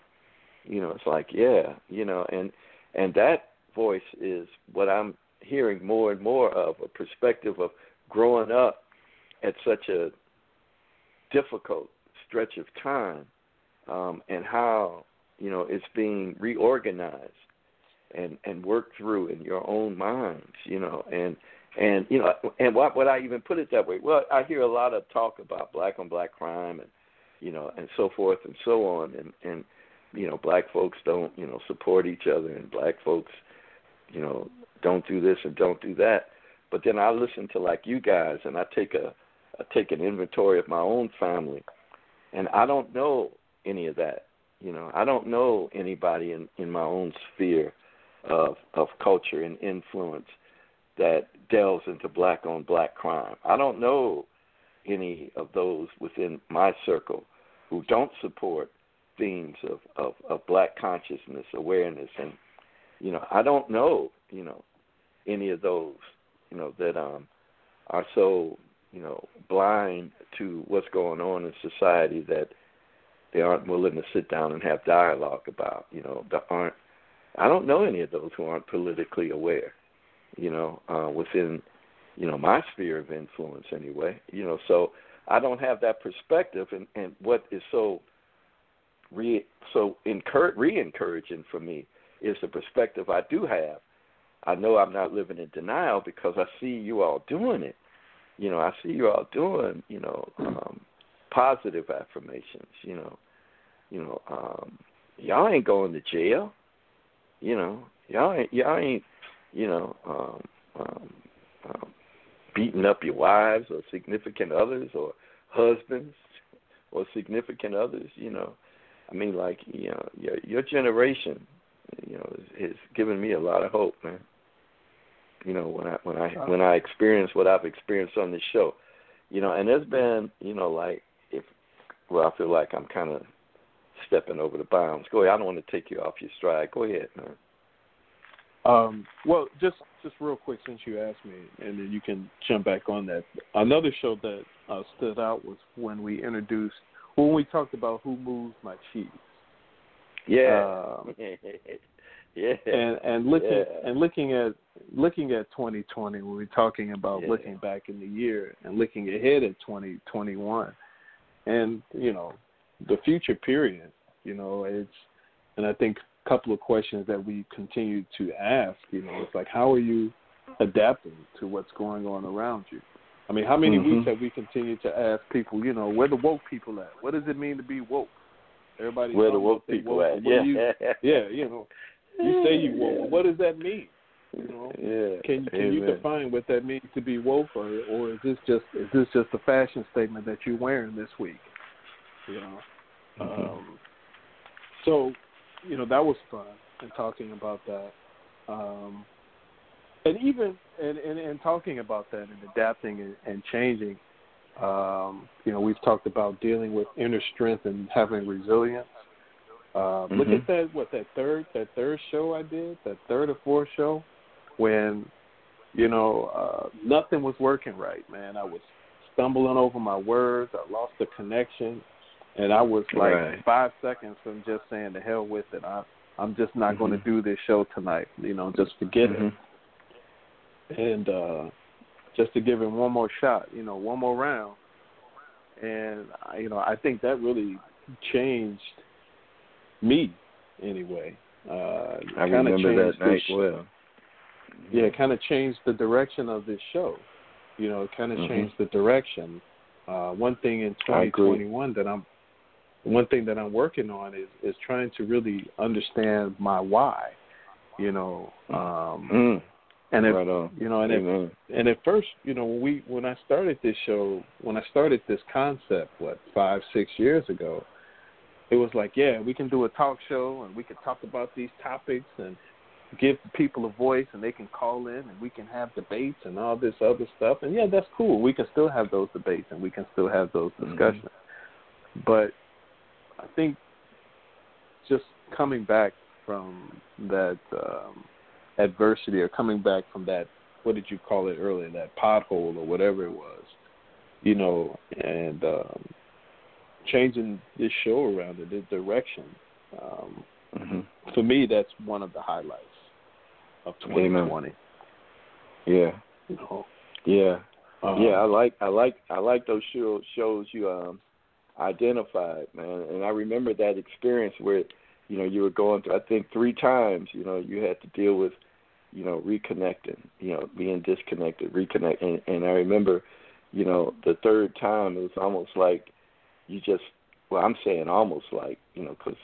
You know it's like yeah you know and and that voice is what I'm hearing more and more of a perspective of growing up at such a difficult stretch of time um, and how you know it's being reorganized and and work through in your own minds you know and and you know and what would I even put it that way? Well I hear a lot of talk about black on black crime and you know and so forth and so on and and you know black folks don't you know support each other and black folks you know don't do this and don't do that. But then i listen to like you guys and i take a i take an inventory of my own family and i don't know any of that you know. I don't know anybody in in my own sphere of of culture and influence that delves into black on black crime. I don't know any of those within my circle who don't support themes of, of, of black consciousness, awareness, and you know, I don't know, you know, any of those, you know, that um are so, you know, blind to what's going on in society that they aren't willing to sit down and have dialogue about, you know, that aren't I don't know any of those who aren't politically aware, you know, uh within, you know, my sphere of influence anyway. You know, so I don't have that perspective and, and what is so re so encourage re encouraging for me is the perspective I do have. I know I'm not living in denial because I see you all doing it. You know, I see you all doing, you know, um positive affirmations, you know. You know, um y'all ain't going to jail. You know, y'all ain't y'all ain't, you know, um um, um beating up your wives or significant others or husbands or significant others, you know. I mean, like you know, your your generation, you know, has, has given me a lot of hope, man. You know, when I when I when I experience what I've experienced on this show, you know, and there's been, you know, like if well, I feel like I'm kind of stepping over the bounds. Go ahead. I don't want to take you off your stride. Go ahead, man. Um, well, just just real quick, since you asked me, and then you can jump back on that. Another show that uh, stood out was when we introduced when we talked about who moves my cheese. Yeah. Um, yeah. and and looking Yeah. and looking at looking at 2020 when we're talking about Yeah. looking back in the year and looking ahead at 2021 and you know the future period you know it's and i think a couple of questions that we continue to ask you know it's like how are you adapting to what's going on around you i mean how many Mhm. weeks have we continued to ask people you know where the woke people at what does it mean to be woke everybody Where the woke people woke, at? Yeah. you, yeah you know you say you woke. Yeah. What does that mean? You know, Yeah. can can you define what that means to be woke, or or is this just is this just a fashion statement that you're wearing this week? You know, Mhm. um, so you know that was fun and talking about that, um, and even and, and and talking about that and adapting and, and changing. Um, you know, we've talked about dealing with inner strength and having resilience. Uh, Look Mhm. at that. What that third that third show I did, that third or fourth show, when you know, uh, nothing was working right, man. I was stumbling over my words. I lost the connection, and I was like Right. five seconds from just saying the hell with it. I, I'm just not going to do this show tonight. You know, just forget Mhm. it. And uh, just to give him one more shot, you know, one more round. And I- you know, I think that really changed me anyway. Uh, I remember that night well. yeah, it kind of changed the direction of this show. You know, it kind of Mhm. changed the direction. Uh, one thing in 2021 that I'm, one thing that I'm working on is is trying to really understand my why. You know, um, Mm. and if right you know, and if, and at first, you know, when we when I started this show, when I started this concept, what five six years ago, it was like, yeah, we can do a talk show and we can talk about these topics and give people a voice and they can call in and we can have debates and all this other stuff. And yeah, that's cool. We can still have those debates and we can still have those Mhm. discussions. But I think just coming back from that um, adversity or coming back from that what did you call it earlier that pothole or whatever it was you know and um changing this show around in this direction um Mhm. for me that's one of the highlights of Amen. 2020 Yeah. you know Yeah. um, yeah, I like I like I like those show, shows you um identified, man. And I remember that experience where, you know, you were going through I think three times, you know, you had to deal with, you know, reconnecting, you know, being disconnected, reconnect and, and I remember, you know, the third time it was almost like you just well, I'm saying almost like, you know, cuz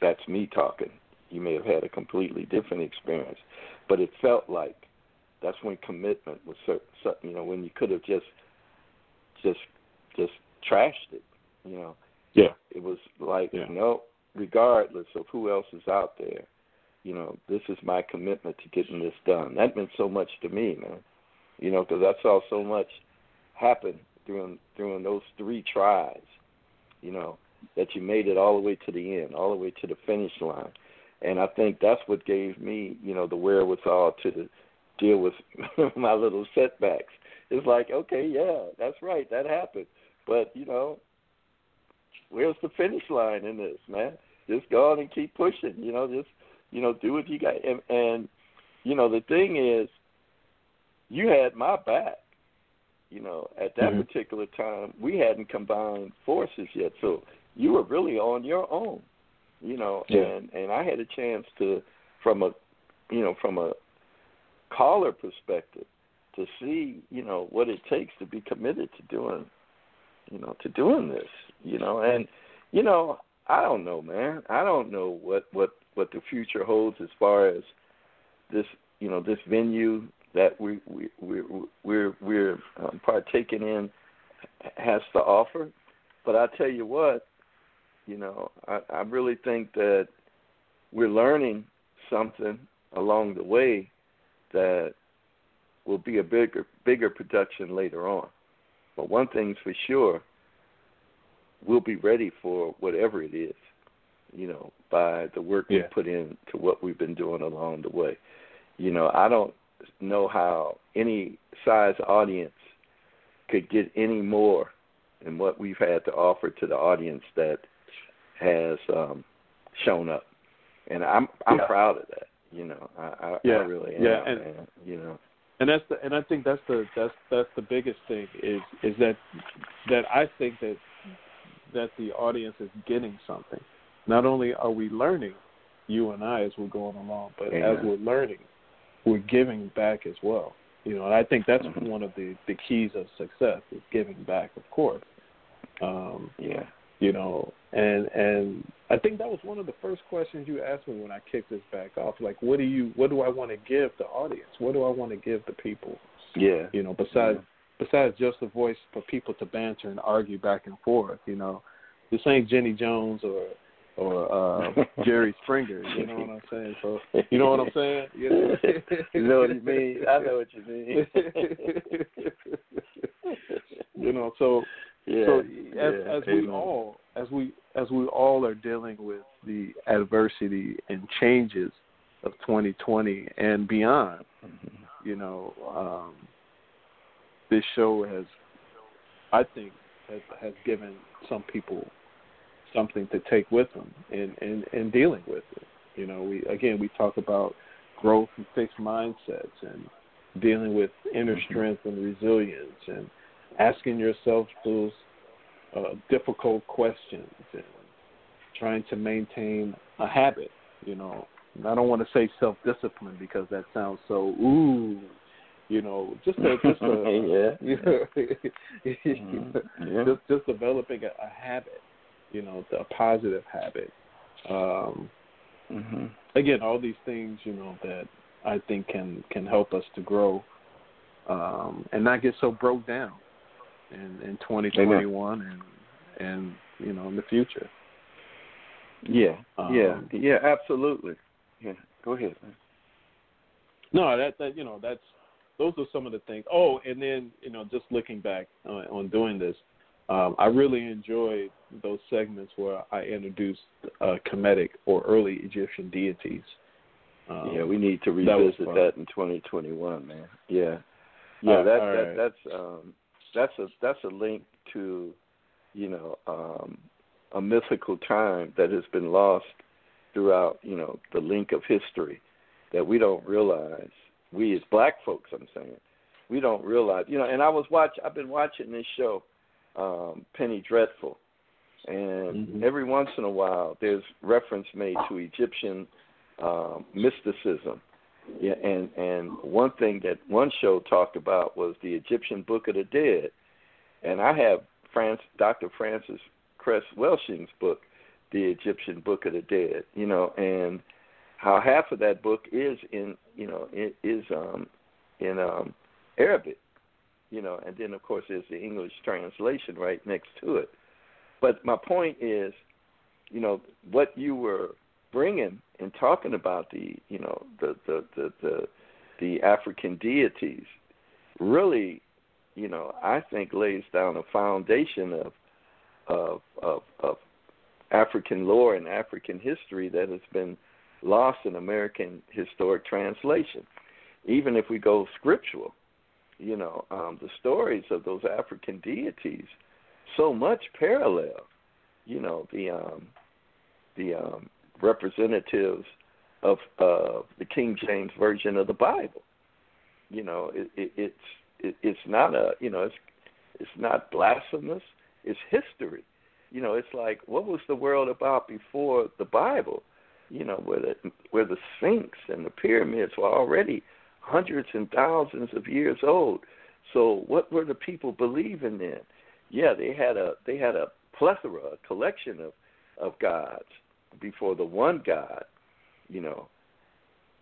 that's me talking. You may have had a completely different experience, but it felt like that's when commitment was cer- cer- you know when you could have just just just trashed it you know yeah it was like Yeah. no regardless of who else is out there you know this is my commitment to getting this done that meant so much to me man you know because i saw so much happen during during those three tries you know that you made it all the way to the end all the way to the finish line and i think that's what gave me you know the wherewithal to deal with my little setbacks. It's like, okay, yeah, that's right, that happened. But, you know, where's the finish line in this, man? Just go on and keep pushing, you know, just you know, do what you got and, and you know, the thing is you had my back. You know, at that Mhm. particular time we hadn't combined forces yet. So you were really on your own. You know, Yeah. and and I had a chance to from a you know, from a caller perspective to see, you know, what it takes to be committed to doing, you know, to doing this, you know, and you know, I don't know, man. I don't know what what what the future holds as far as this, you know, this venue that we we we we're we're um, partaking in has to offer. But I tell you what, you know, I, I really think that we're learning something along the way that will be a bigger bigger production later on. But one thing's for sure, we'll be ready for whatever it is, you know, by the work Yeah. we put in to what we've been doing along the way. You know, I don't know how any size audience could get any more than what we've had to offer to the audience that has um shown up. And I'm I'm Yeah. proud of that. You know, I, I, Yeah. I really am, Yeah, and- man. You know. And that's the and I think that's the that's that's the biggest thing is is that that I think that that the audience is getting something. Not only are we learning, you and I as we're going along, but as we're learning, we're giving back as well. You know, and I think that's Mhm. one of the the keys of success is giving back, of course. Um, Yeah. you know and and i think that was one of the first questions you asked me when i kicked this back off like what do you what do i want to give the audience what do i want to give the people Yeah. you know besides besides just a voice for people to banter and argue back and forth you know this ain't jenny jones or or uh jerry springer you know what i'm saying so you know what i'm saying you know, you know what you mean. I know what you mean. you know so yeah. so as yeah. as we all as we as we all are dealing with the adversity and changes of 2020 and beyond, you know, um, this show has, I think, has has given some people something to take with them in in, in dealing with it. You know, we again we talk about growth and fixed mindsets and dealing with inner strength and resilience and asking yourself those uh, difficult questions and trying to maintain a habit. You know, and I don't want to say self discipline because that sounds so ooh. You know, just a just a yeah. you know, Mhm. Yeah. just just developing a, a habit. You know, a positive habit. Um, Mhm. again, all these things, you know, that I think can can help us to grow um, and not get so broke down in in 2021 and and you know in the future. Yeah. yeah. Um, Yeah. Absolutely. Yeah. Go ahead. Man. No, that that you know that's those are some of the things. Oh, and then you know just looking back on, on doing this, um, I really enjoyed those segments where I introduced uh, Kemetic or early Egyptian deities. Um, yeah, we need to revisit fun. that in 2021, man. Yeah. Yeah, Uh, that, that right. that's um that's a that's a link to, you know, um a mythical time that has been lost throughout, you know, the link of history that we don't realize. We as black folks, I'm saying, we don't realize. You know, and I was watch I've been watching this show, um, Penny Dreadful. And Mhm. every once in a while there's reference made to Egyptian um, mysticism. Yeah, and and one thing that one show talked about was the Egyptian Book of the Dead, and I have France, Dr. Frances Cress Welsing's book, the Egyptian Book of the Dead. You know, and how half of that book is in you know is um in um Arabic, you know, and then of course there's the English translation right next to it. But my point is, you know, what you were bringing and talking about the you know the the the the, the African deities really you know I think lays down a foundation of of of, of African lore and African history that has been lost in American historic translation. Even if we go scriptural, you know, um, the stories of those African deities so much parallel. You know, the um, the um, representatives of uh, the King James version of the Bible. You know, it, it, it's it, it's not a you know it's it's not blasphemous. It's history. You know, it's like what was the world about before the Bible? You know, where the where the Sphinx and the pyramids were already hundreds and thousands of years old. So what were the people believing then? Yeah, they had a they had a plethora, a collection of of gods before the one God, you know,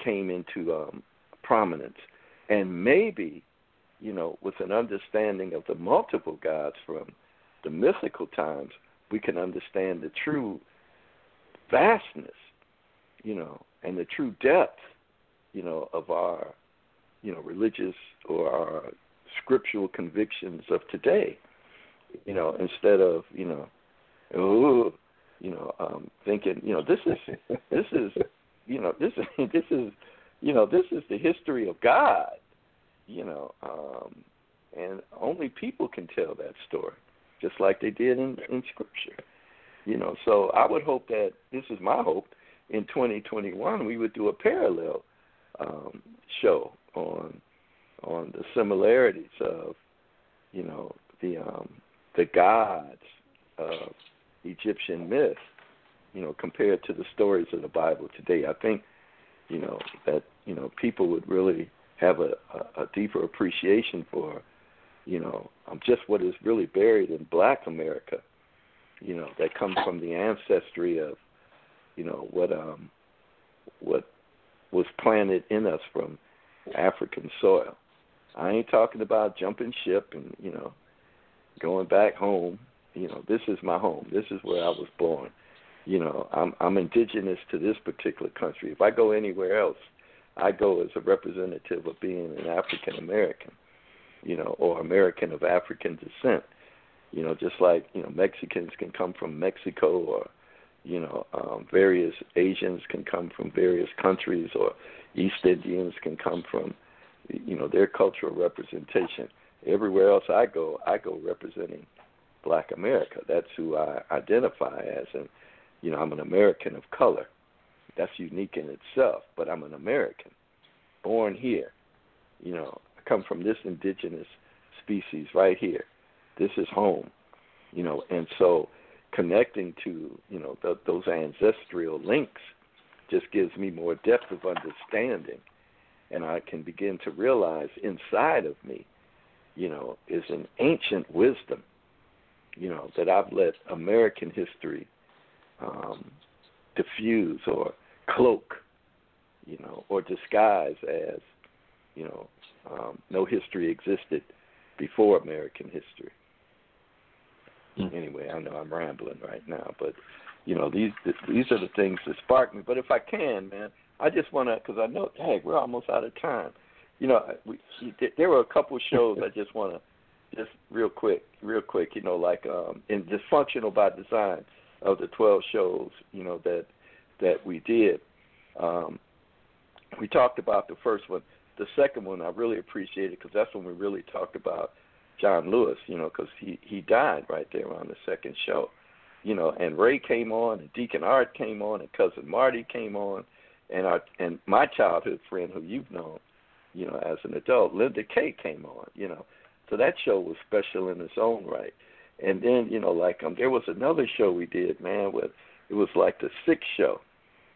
came into um, prominence. And maybe, you know, with an understanding of the multiple gods from the mythical times, we can understand the true vastness, you know, and the true depth, you know, of our, you know, religious or our scriptural convictions of today. You know, instead of, you know, ooh, you know, um, thinking, you know, this is this is you know, this is this is you know, this is the history of God, you know, um and only people can tell that story, just like they did in, in scripture. You know, so I would hope that this is my hope in 2021 we would do a parallel um, show on on the similarities of you know the um, the gods of Egyptian myth, you know, compared to the stories of the Bible today. I think you know that you know people would really have a, a, a deeper appreciation for you know um, just what is really buried in Black America. You know that comes from the ancestry of you know what um what was planted in us from African soil. I ain't talking about jumping ship and you know going back home. You know, this is my home. This is where I was born. You know, I'm I'm indigenous to this particular country. If I go anywhere else, I go as a representative of being an African American, you know, or American of African descent. You know, just like you know Mexicans can come from Mexico, or you know, um, various Asians can come from various countries, or East Indians can come from, you know their cultural representation. Everywhere else I go, I go representing Black America. That's who I identify as, and you know I'm an American of color. That's unique in itself, but I'm an American, born here. You know, I come from this indigenous species right here. This is home. You know, and so connecting to you know those ancestral links just gives me more depth of understanding and I can begin to realize inside of me, you know, is an ancient wisdom, you know, that I've let American history um, diffuse or cloak, you know, or disguise as, you know, um, no history existed before American history. Mm. Anyway, I know I'm rambling right now, but you know these these are the things that spark me. But if I can, man, I just want to because I know, hey, we're almost out of time. You know, we, there were a couple shows I just want to just real quick, real quick. You know, like um, in dysfunctional by design of the twelve shows. You know that that we did. Um, we talked about the first one. The second one I really appreciated because that's when we really talked about John Lewis. You know, because he he died right there on the second show. You know, and Ray came on, and Deacon Art came on, and cousin Marty came on and our and my childhood friend who you've known, you know, as an adult, Linda Kay came on, you know. So that show was special in its own right. And then, you know, like um there was another show we did, man, with it was like the sixth show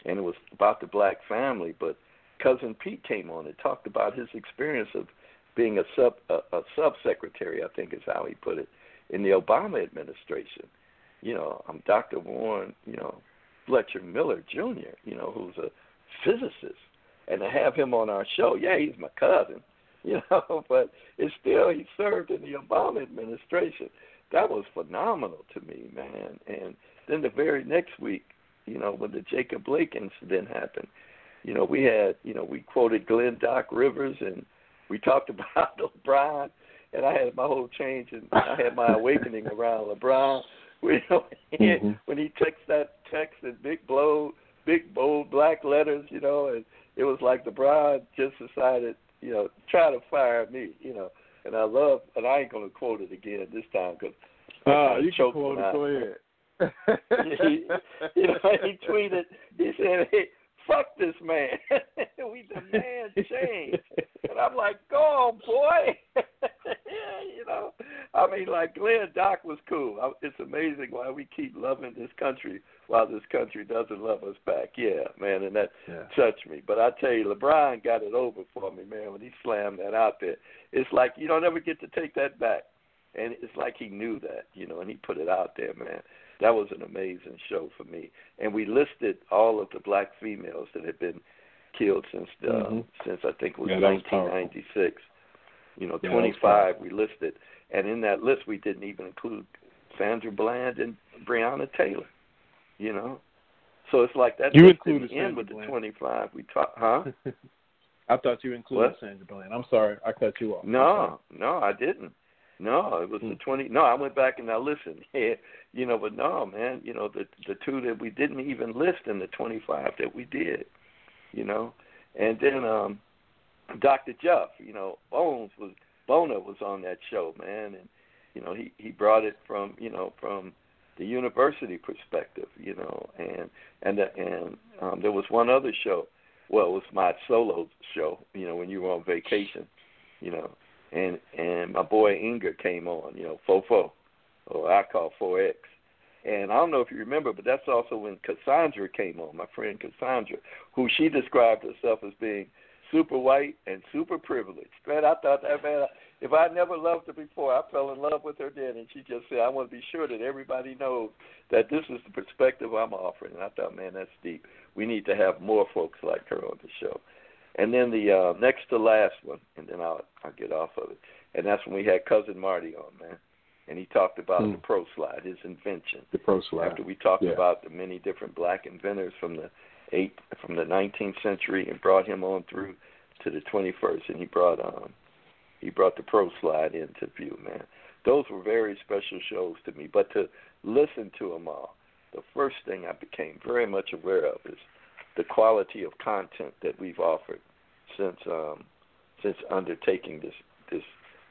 and it was about the black family, but cousin Pete came on and talked about his experience of being a sub a, a sub secretary, I think is how he put it, in the Obama administration. You know, I'm Dr. Warren, you know, Fletcher Miller Jr., you know, who's a physicist, and to have him on our show, yeah, he's my cousin, you know, but it's still he served in the Obama administration. That was phenomenal to me, man. And then the very next week, you know, when the Jacob Blake incident happened, you know, we had, you know, we quoted Glenn Doc Rivers and we talked about LeBron, and I had my whole change and I had my awakening around LeBron. You know, mm-hmm. when he texts that text in big blow big bold black letters, you know, and it was like the bride just decided, you know, try to fire me, you know. And I love, and I ain't gonna quote it again this time because uh, you can quote it. Go ahead. he, you know, he tweeted. He said, "Hey, fuck this man. we demand change." and I'm like, "Go on, boy." you know, I mean, like Glenn Doc was cool. It's amazing why we keep loving this country while this country doesn't love us back. Yeah, man, and that yeah. touched me. But I tell you, LeBron got it over for me, man, when he slammed that out there. It's like you don't ever get to take that back. And it's like he knew that, you know, and he put it out there, man. That was an amazing show for me. And we listed all of the black females that had been killed since the, mm-hmm. since I think it was yeah, 1996. You know, yeah, 25 we listed, and in that list we didn't even include Sandra Bland and Breonna Taylor. You know, so it's like that. You included the end with the twenty five. We talk, huh? I thought you included what? Sandra Bland. I'm sorry, I cut you off. No, no, I didn't. No, it was hmm. the twenty. No, I went back and I listened. Yeah, you know, but no, man. You know, the the two that we didn't even list in the twenty five that we did. You know, and then um Dr. Jeff. You know, Bones was Bona was on that show, man, and you know he he brought it from you know from the university perspective, you know, and and and um, there was one other show. Well, it was my solo show, you know, when you were on vacation, you know, and and my boy Inger came on, you know, Fofo, or I call Four X, and I don't know if you remember, but that's also when Cassandra came on, my friend Cassandra, who she described herself as being super white and super privileged. Man, I thought that man if I never loved her before, I fell in love with her then, and she just said, "I want to be sure that everybody knows that this is the perspective I'm offering." And I thought, man, that's deep. We need to have more folks like her on the show. And then the uh, next to last one, and then I'll I'll get off of it. And that's when we had cousin Marty on, man, and he talked about mm. the pro slide, his invention. The pro slide. After we talked yeah. about the many different black inventors from the eight from the 19th century, and brought him on through to the 21st, and he brought um he brought the pro slide into view, man. Those were very special shows to me. But to listen to them all, the first thing I became very much aware of is the quality of content that we've offered since um, since undertaking this this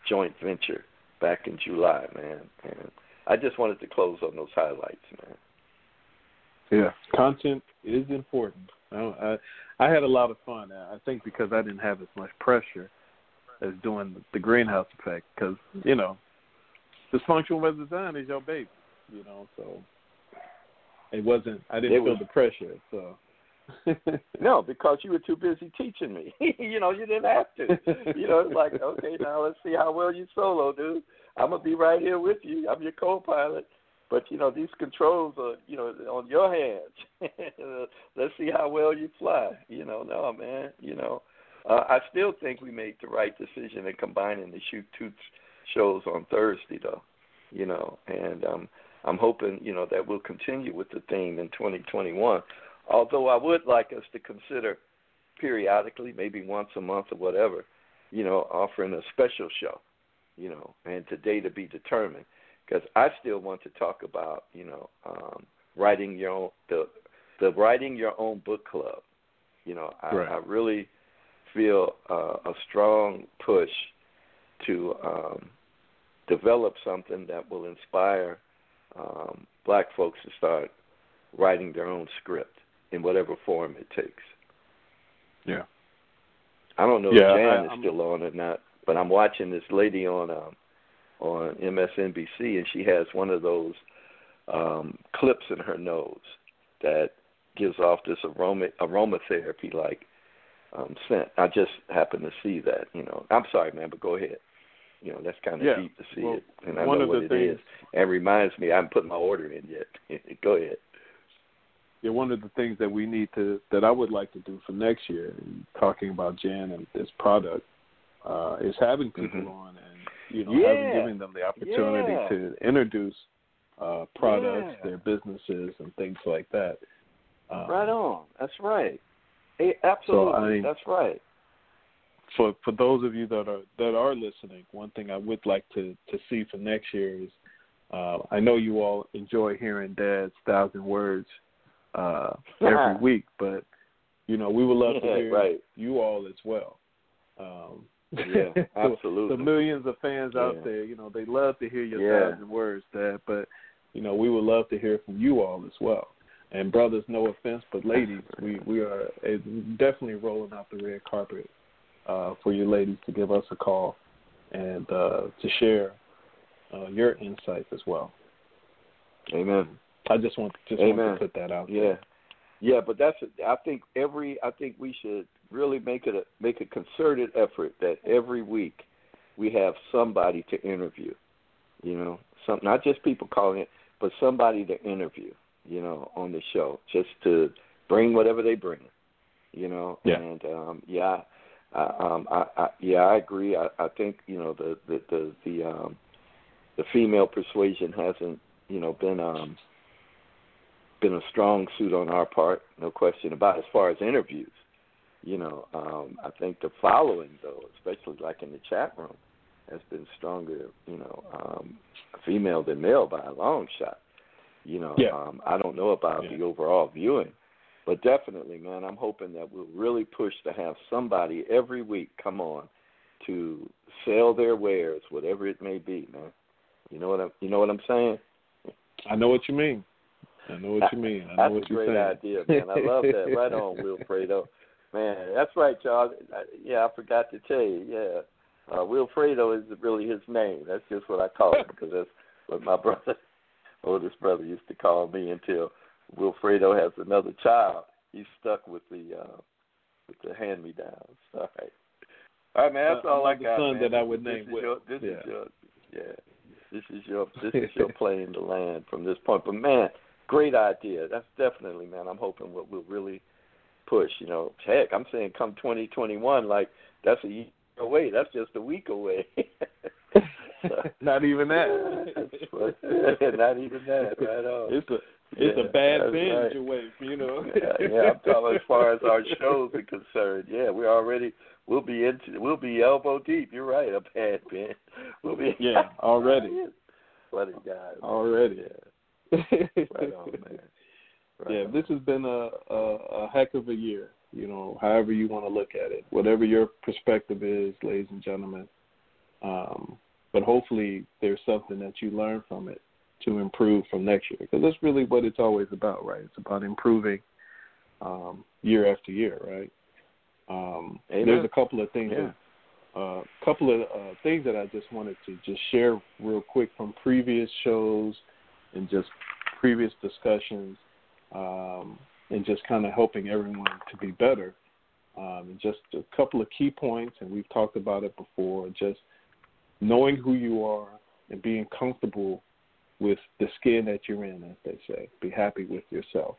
joint venture back in July, man. And I just wanted to close on those highlights, man. Yeah, content is important. I, I I had a lot of fun. I think because I didn't have as much pressure as doing the greenhouse effect, because you know, dysfunctional by design is your baby. You know, so it wasn't. I didn't It feel was- the pressure. So No, because you were too busy teaching me. you know, you didn't have to. You know, it's like, okay, now let's see how well you solo, dude. I'm gonna be right here with you. I'm your co-pilot. But you know, these controls are, you know, on your hands. let's see how well you fly. You know, no, man. You know, uh, I still think we made the right decision in combining the shoot two shows on Thursday, though. You know, and um, I'm hoping, you know, that we'll continue with the theme in 2021. Although I would like us to consider periodically, maybe once a month or whatever, you know, offering a special show, you know, and today to be determined. Because I still want to talk about, you know, um, writing your own the the writing your own book club. You know, I, Right. I really feel uh, a strong push to um, develop something that will inspire um, black folks to start writing their own script in whatever form it takes. yeah, I don't know Yeah, if Jan I- is I'm- still on or not, but I'm watching this lady on um, on MSNBC, and she has one of those um, clips in her nose that gives off this aroma aromatherapy like um, scent. I just happened to see that. You know, I'm sorry, man, but go ahead. You know, that's kind of Yeah. deep to see Well, it, and I one know of what the it things- is. And reminds me, I haven't put my order in yet. go ahead. Yeah. One of the things that we need to that I would like to do for next year, talking about Jan and this product, uh, is having people Mhm. on and you know Yeah. having giving them the opportunity Yeah. to introduce uh, products, Yeah. their businesses, and things like that. Um, right on. That's right. Hey, absolutely. I- that's right. for for those of you that are that are listening, one thing I would like to to see for next year is uh, I know you all enjoy hearing Dad's thousand words uh, every week, but you know we would love to hear right. you all as well. Um, Yeah, absolutely. The millions of fans out there, you know, they love to hear your Yeah. thousand words, Dad, but you know we would love to hear from you all as well. And brothers, no offense, but ladies, we we are uh, definitely rolling out the red carpet uh, for you ladies to give us a call and uh, to share uh, your insights as well. Amen. I just want just want Amen. to put that out. Yeah, yeah, but that's. I think every. I think we should really make it a make a concerted effort that every week we have somebody to interview. You know, some not just people calling it, but somebody to interview. You know, on the show, just to bring whatever they bring. You know, Yeah. and um, yeah, I, um, I, I, yeah, I agree. I, I think you know the the the the um, the female persuasion hasn't you know been um been a strong suit on our part, no question about it, as far as interviews. You know, um, I think the following though, especially like in the chat room, has been stronger, you know, um female than male by a long shot. You know, Yeah. um I don't know about Yeah. the overall viewing, but definitely, man, I'm hoping that we'll really push to have somebody every week come on to sell their wares, whatever it may be, man. You know what I'm you know what I'm saying? I know what you mean. I know what you mean. I know That's what a great saying. idea, man. I love that. Right on, Wilfredo. Man, that's right, Charles. Yeah, I forgot to tell you. Yeah, uh, Wilfredo is really his name. That's just what I call him because that's what my brother, oldest brother, used to call me until Wilfredo has another child. He's stuck with the uh, with the hand me downs. All right. All right, man. That's Uh, all I got. son man. that I would this name is Your, this is Yeah. your, yeah. This is your this is your play in the land from this point. But man, great idea. That's definitely, man. I'm hoping what we'll really push. You know, heck, I'm saying come 2021, like that's a year away. That's just a week away. Not even that. Not even that. Right on. It's a it's Yeah, a bad that's binge right. away, you know. yeah, yeah, I'm talking as far as our shows are concerned. Yeah, we're already we'll be into we'll be elbow deep. You're right, a bad binge. We'll be Yeah, already. Funny guy. Already. Yeah. Right on, man. Right yeah, on. this has been a, a a heck of a year. You know, however you want to look at it, whatever your perspective is, ladies and gentlemen. Um, but hopefully, there's something that you learn from it to improve from next year, because that's really what it's always about, right? It's about improving um, year after year, right? Um, there's a couple of things. Yeah. A uh, couple of uh, things that I just wanted to just share real quick from previous shows and just previous discussions, um, and just kind of helping everyone to be better. Um, and just a couple of key points, and we've talked about it before. Just knowing who you are and being comfortable with the skin that you're in, as they say. Be happy with yourself.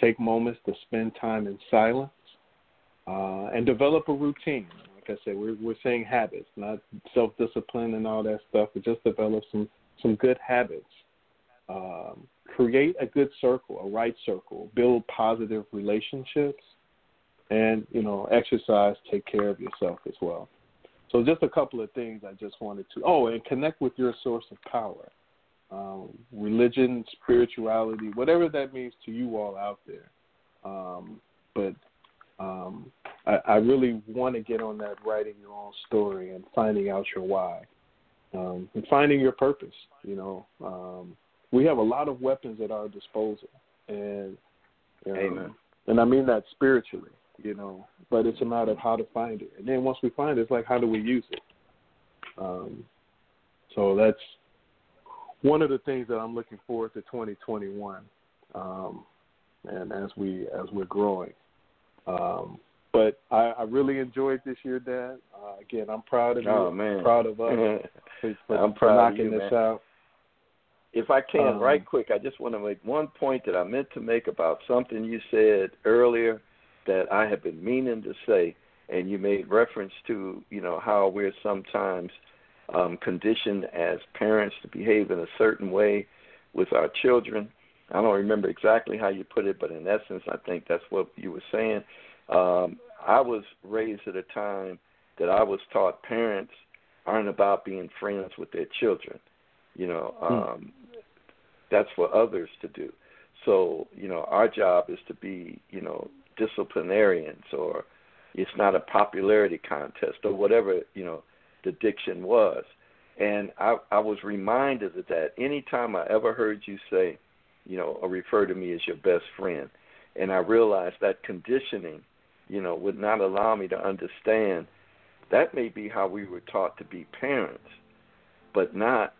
Take moments to spend time in silence uh, and develop a routine. Like I said, we're we're saying habits, not self discipline and all that stuff, but just develop some some good habits. Um, create a good circle, a right circle. Build positive relationships, and you know, exercise. Take care of yourself as well. So just a couple of things I just wanted to. Oh, and connect with your source of power. Um, religion, spirituality, whatever that means to you all out there. Um, but um, I, I really want to get on that writing your own story and finding out your why um, and finding your purpose. You know, um, we have a lot of weapons at our disposal, and um, Amen. and I mean that spiritually. You know, but it's a matter of how to find it, and then once we find it, it's like how do we use it? Um, so that's one of the things that I'm looking forward to 2021, um, and as we as we're growing. Um, but I, I really enjoyed this year, Dad. Uh, again, I'm proud of you. Oh man, proud of us for, for, I'm for proud of knocking you, this man. out. If I can, Um, right quick, I just want to make one point that I meant to make about something you said earlier that I have been meaning to say, and you made reference to, you know, how we're sometimes um, conditioned as parents to behave in a certain way with our children. I don't remember exactly how you put it, but in essence, I think that's what you were saying. Um, I was raised at a time that I was taught parents aren't about being friends with their children. You know, um, that's for others to do. So, you know, our job is to be, you know, disciplinarians or it's not a popularity contest or whatever, you know, the diction was. And I, I was reminded of that anytime I ever heard you say, you know, or refer to me as your best friend. And I realized that conditioning, you know, would not allow me to understand that may be how we were taught to be parents, but not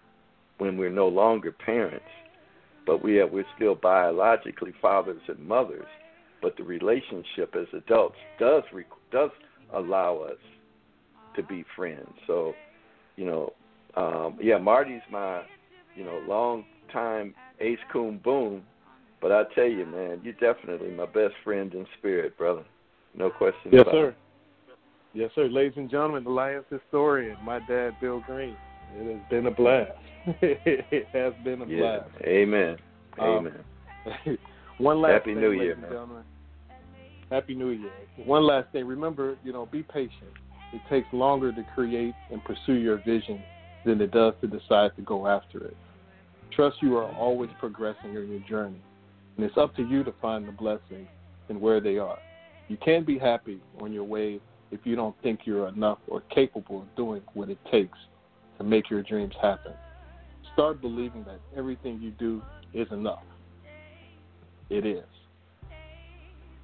when we're no longer parents. But we are we're still biologically fathers and mothers. But the relationship as adults does does allow us to be friends. So, you know, um, yeah, Marty's my, you know, long time ace coon boom. But I tell you, man, you're definitely my best friend in spirit, brother. No question Yes, about sir. it. Yes, sir. Ladies and gentlemen, the Lions historian, my dad, Bill Green. It has been a blast. It has been a Yeah. blast. Amen. Um, Amen. One last Happy thing, New ladies Year, and man. gentlemen. Happy New Year. One last thing. Remember, you know, be patient. It takes longer to create and pursue your vision than it does to decide to go after it. Trust you are always progressing in your journey, and it's up to you to find the blessings and where they are. You can't be happy on your way if you don't think you're enough or capable of doing what it takes to make your dreams happen. Start believing that everything you do is enough. It is.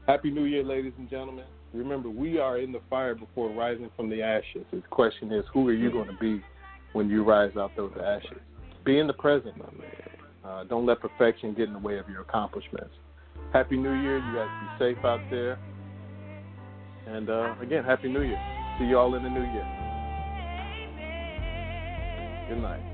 Happy New Year, ladies and gentlemen. Remember, we are in the fire before rising from the ashes. The question is, who are you going to be when you rise out those ashes? Be in the present. My man. Uh, don't let perfection get in the way of your accomplishments. Happy New Year. You guys be safe out there. And uh, again, Happy New Year. See you all in the new year. Good night.